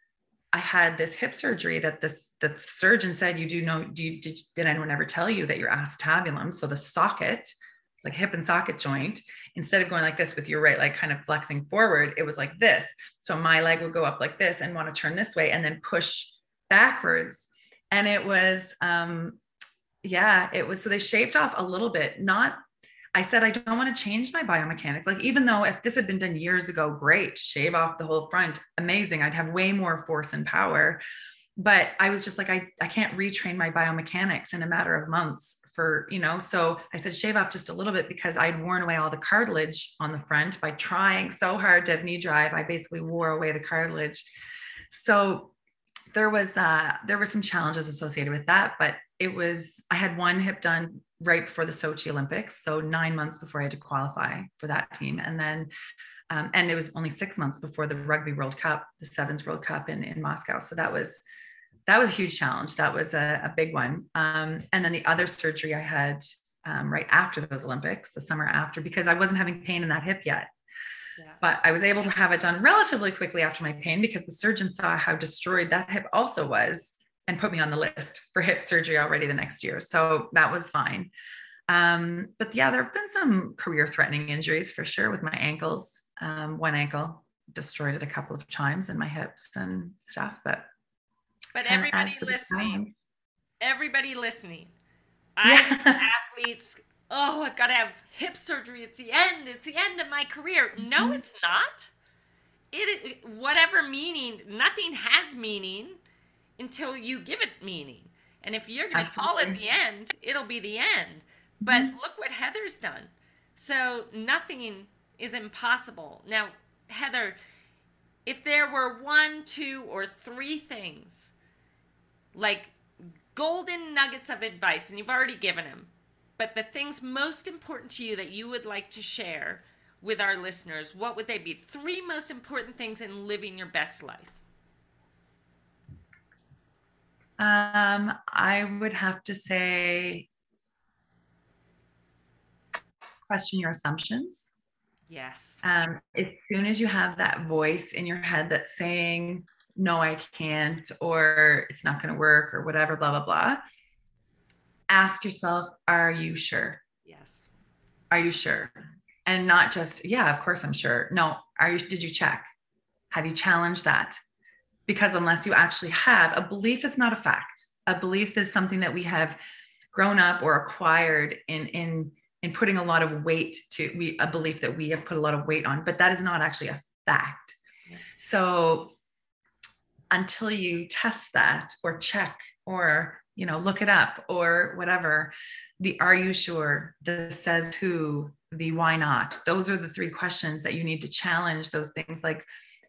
I had this hip surgery that this the surgeon said, You do know, do you, did, did anyone ever tell you that your acetabulum, so the socket, like hip and socket joint, instead of going like this with your right leg kind of flexing forward, it was like this. So my leg would go up like this and want to turn this way and then push backwards. And it was, um, yeah, it was. So they shaved off a little bit, not I said, I don't want to change my biomechanics. Like, even though if this had been done years ago, great, shave off the whole front, amazing. I'd have way more force and power. But I was just like, I, I can't retrain my biomechanics in a matter of months for, you know, so I said shave off just a little bit because I'd worn away all the cartilage on the front by trying so hard to have knee drive. I basically wore away the cartilage. So there was uh there were some challenges associated with that, but it was I had one hip done right before the Sochi Olympics, so nine months before I had to qualify for that team, and then um, and it was only six months before the Rugby World Cup, the Sevens World Cup in in Moscow. So that was that was a huge challenge. That was a, a big one. Um, and then the other surgery I had um, right after those Olympics, the summer after, because I wasn't having pain in that hip yet. Yeah. But I was able to have it done relatively quickly after my pain because the surgeon saw how destroyed that hip also was and put me on the list for hip surgery already the next year. So that was fine. Um, but yeah, there have been some career threatening injuries for sure with my ankles. Um, one ankle destroyed it a couple of times in my hips and stuff, but
but everybody listening, everybody listening, yeah. I athletes. Oh, I've got to have hip surgery. It's the end. It's the end of my career. Mm-hmm. No, it's not. It whatever meaning. Nothing has meaning until you give it meaning. And if you're going to call it the end, it'll be the end. But mm-hmm. look what Heather's done. So nothing is impossible. Now, Heather, if there were one, two, or three things, like golden nuggets of advice, and you've already given them, but the things most important to you that you would like to share with our listeners, what would they be? Three most important things in living your best life.
Um, I would have to say question your assumptions.
Yes.
Um, as soon as you have that voice in your head that's saying, no, I can't, or it's not going to work, or whatever, blah, blah, blah, ask yourself, are you sure?
Yes.
Are you sure? And not just, yeah, of course I'm sure. No, are you, did you check? Have you challenged that? Because unless you actually have, a belief is not a fact. A belief is something that we have grown up or acquired in, in, in putting a lot of weight to we a belief that we have put a lot of weight on, but that is not actually a fact. So until you test that or check or you know look it up or whatever. The are you sure? The says who the why not? Those are the three questions that you need to challenge those things like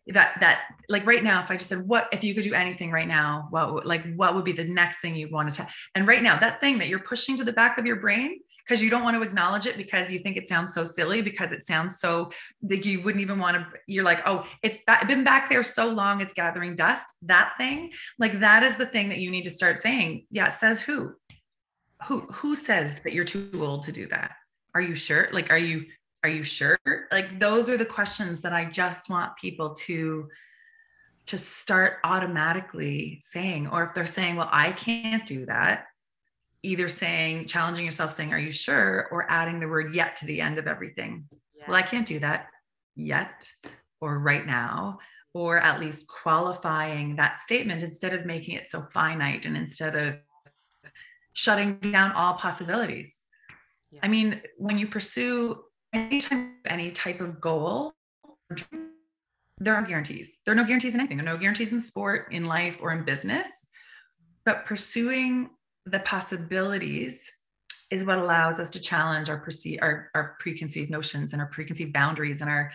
that that like right now if i just said what if you could do anything right now what like what would be the next thing you want to and right now that thing that you're pushing to the back of your brain because you don't want to acknowledge it because you think it sounds so silly because it sounds so that you wouldn't even want to you're like oh it's been back there so long it's gathering dust that thing? Like that is the thing that you need to start saying yeah says who. Who who says that you're too old to do that? Are you sure? Like are you are you sure? Like those are the questions that i just want people to to start automatically saying or if they're saying well i can't do that either saying challenging yourself saying are you sure? or adding the word yet to the end of everything. Yeah. well i can't do that yet or right now or at least qualifying that statement instead of making it so finite and instead of shutting down all possibilities. Yeah. i mean when you pursue any type, any type of goal there are guarantees. There are no guarantees in anything. There are no guarantees in sport in life or in business. But pursuing the possibilities is what allows us to challenge our perceive our, our preconceived notions and our preconceived boundaries and our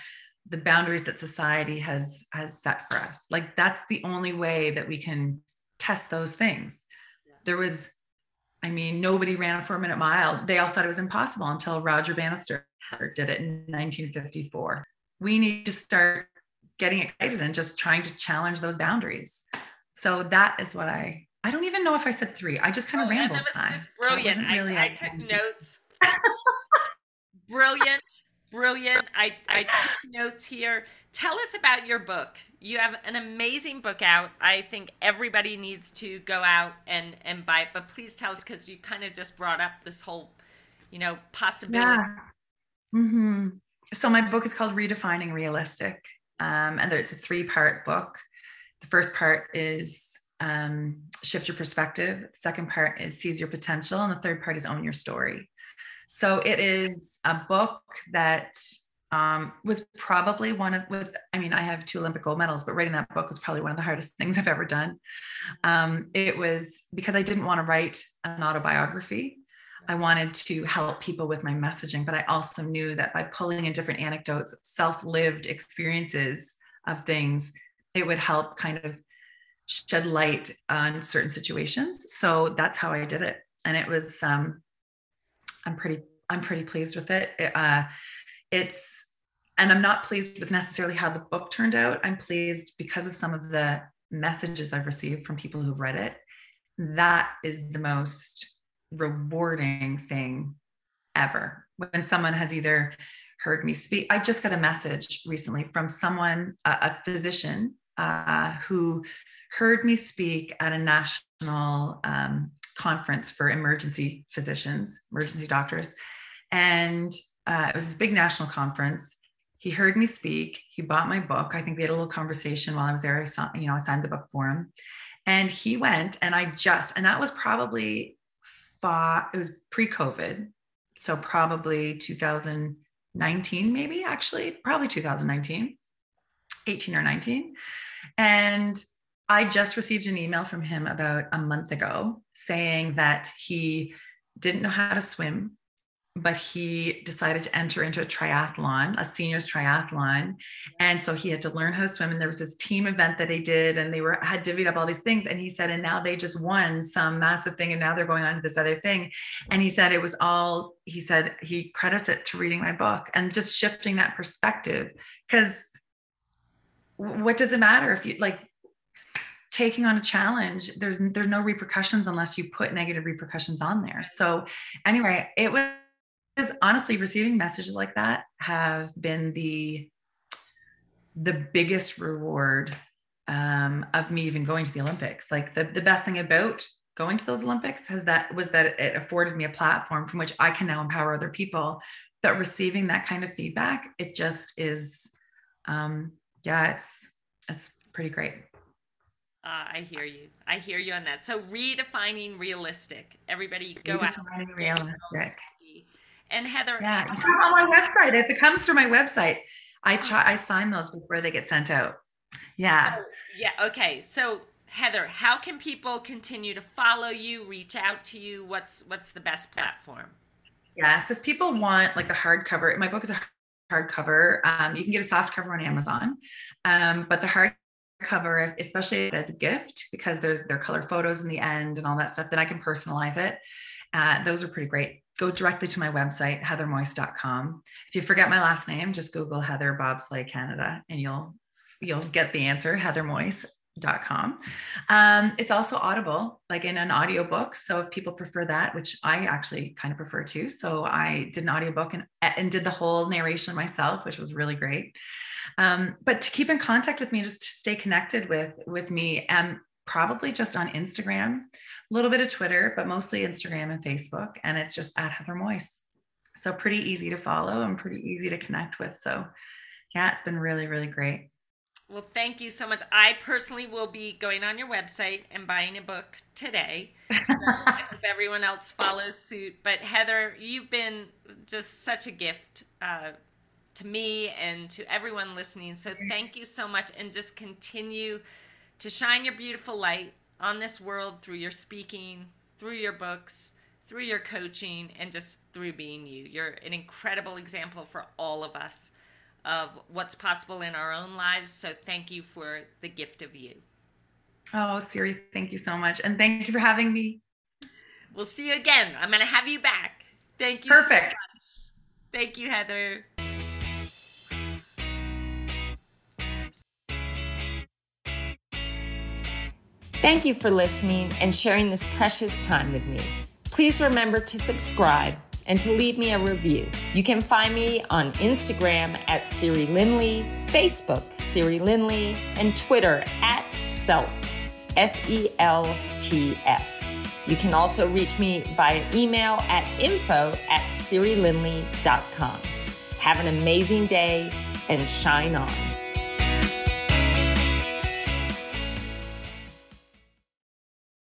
the boundaries that society has has set for us. Like that's the only way that we can test those things. Yeah. there was i mean nobody ran a four minute mile. They all thought it was impossible until roger bannister did it in 1954 we need to start getting excited and just trying to challenge those boundaries. So that is what i I don't even know if I said three. I just kind of oh, rambled.
That was time. just brilliant. Really I, I took notes. brilliant, brilliant. I, I took notes here. Tell us about your book. You have an amazing book out. I think everybody needs to go out and, and buy it. But please tell us because you kind of just brought up this whole, you know, possibility. Yeah.
Mm-hmm. So my book is called Redefining Realistic. Um, and it's a three-part book. The first part is um, shift your perspective. Second part is seize your potential. And the third part is own your story. So it is a book that um, was probably one of with i mean i have two olympic gold medals but writing that book was probably one of the hardest things i've ever done um, it was because i didn't want to write an autobiography i wanted to help people with my messaging but i also knew that by pulling in different anecdotes self-lived experiences of things it would help kind of shed light on certain situations. So that's how I did it. And it was, um, I'm pretty, I'm pretty pleased with it. it uh, it's, and I'm not pleased with necessarily how the book turned out. I'm pleased because of some of the messages I've received from people who've read it. That is the most rewarding thing ever. When someone has either heard me speak, I just got a message recently from someone, a, a physician, uh, who heard me speak at a national um, conference for emergency physicians, emergency doctors. And uh, it was this big national conference. He heard me speak. He bought my book. I think we had a little conversation while I was there. I saw, you know, I signed the book for him. And he went, and I just, and that was probably thought it was pre-COVID. So probably 2019, maybe actually, probably 2019, 18 or 19. And I just received an email from him about a month ago saying that he didn't know how to swim, but he decided to enter into a triathlon, a seniors triathlon. And so he had to learn how to swim. And there was this team event that they did, and they were had divvied up all these things. And he said, and now they just won some massive thing, and now they're going on to this other thing. And he said it was all, he said he credits it to reading my book and just shifting that perspective. Because what does it matter if you like taking on a challenge there's there's no repercussions unless you put negative repercussions on there. So anyway it was honestly receiving messages like that have been the the biggest reward um, of me even going to the olympics. Like the, the best thing about going to those olympics has that was that it afforded me a platform from which i can now empower other people. But receiving that kind of feedback it just is um, yeah it's it's pretty great
uh, I hear you. I hear you on that. So redefining realistic. Everybody go out.
Realistic.
And Heather,
yeah, on my website. If it comes through my website, I try. I sign those before they get sent out. Yeah.
So, yeah. Okay. So Heather, how can people continue to follow you, reach out to you? What's what's the best platform?
Yeah. So if people want like the hardcover, my book is a hardcover. Um, you can get a soft cover on Amazon, um, but the hard cover, especially as a gift, because there's their color photos in the end and all that stuff, then I can personalize it. Uh, those are pretty great. Go directly to my website, heathermoyse.com. If you forget my last name, just Google Heather Bobsleigh Canada and you'll you'll get the answer, heathermoyse.com. Um, it's also audible, like in an audiobook. So if people prefer that, which I actually kind of prefer too. So I did an audiobook and, and did the whole narration myself, which was really great. Um, but to keep in contact with me, just to stay connected with with me, and probably just on Instagram, a little bit of Twitter, but mostly Instagram and Facebook, and it's just at Heather Moyse. So pretty easy to follow and pretty easy to connect with. So yeah, it's been really really great.
Well, thank you so much. I personally will be going on your website and buying a book today. So I hope everyone else follows suit. But Heather, you've been just such a gift uh, to me and to everyone listening. So thank you so much and just continue to shine your beautiful light on this world through your speaking, through your books, through your coaching, and just through being you. You're an incredible example for all of us of what's possible in our own lives. So thank you for the gift of you.
Oh, Siri, thank you so much. And thank you for having me.
We'll see you again. I'm going to have you back. Thank you
Perfect.
So thank you, Heather.
Thank you for listening and sharing this precious time with me. Please remember to subscribe and to leave me a review. You can find me on Instagram at Siri Lindley, Facebook Siri Lindley, and Twitter at Selts, S E L T S. You can also reach me via email at info at SiriLindley.com. Have an amazing day and shine on.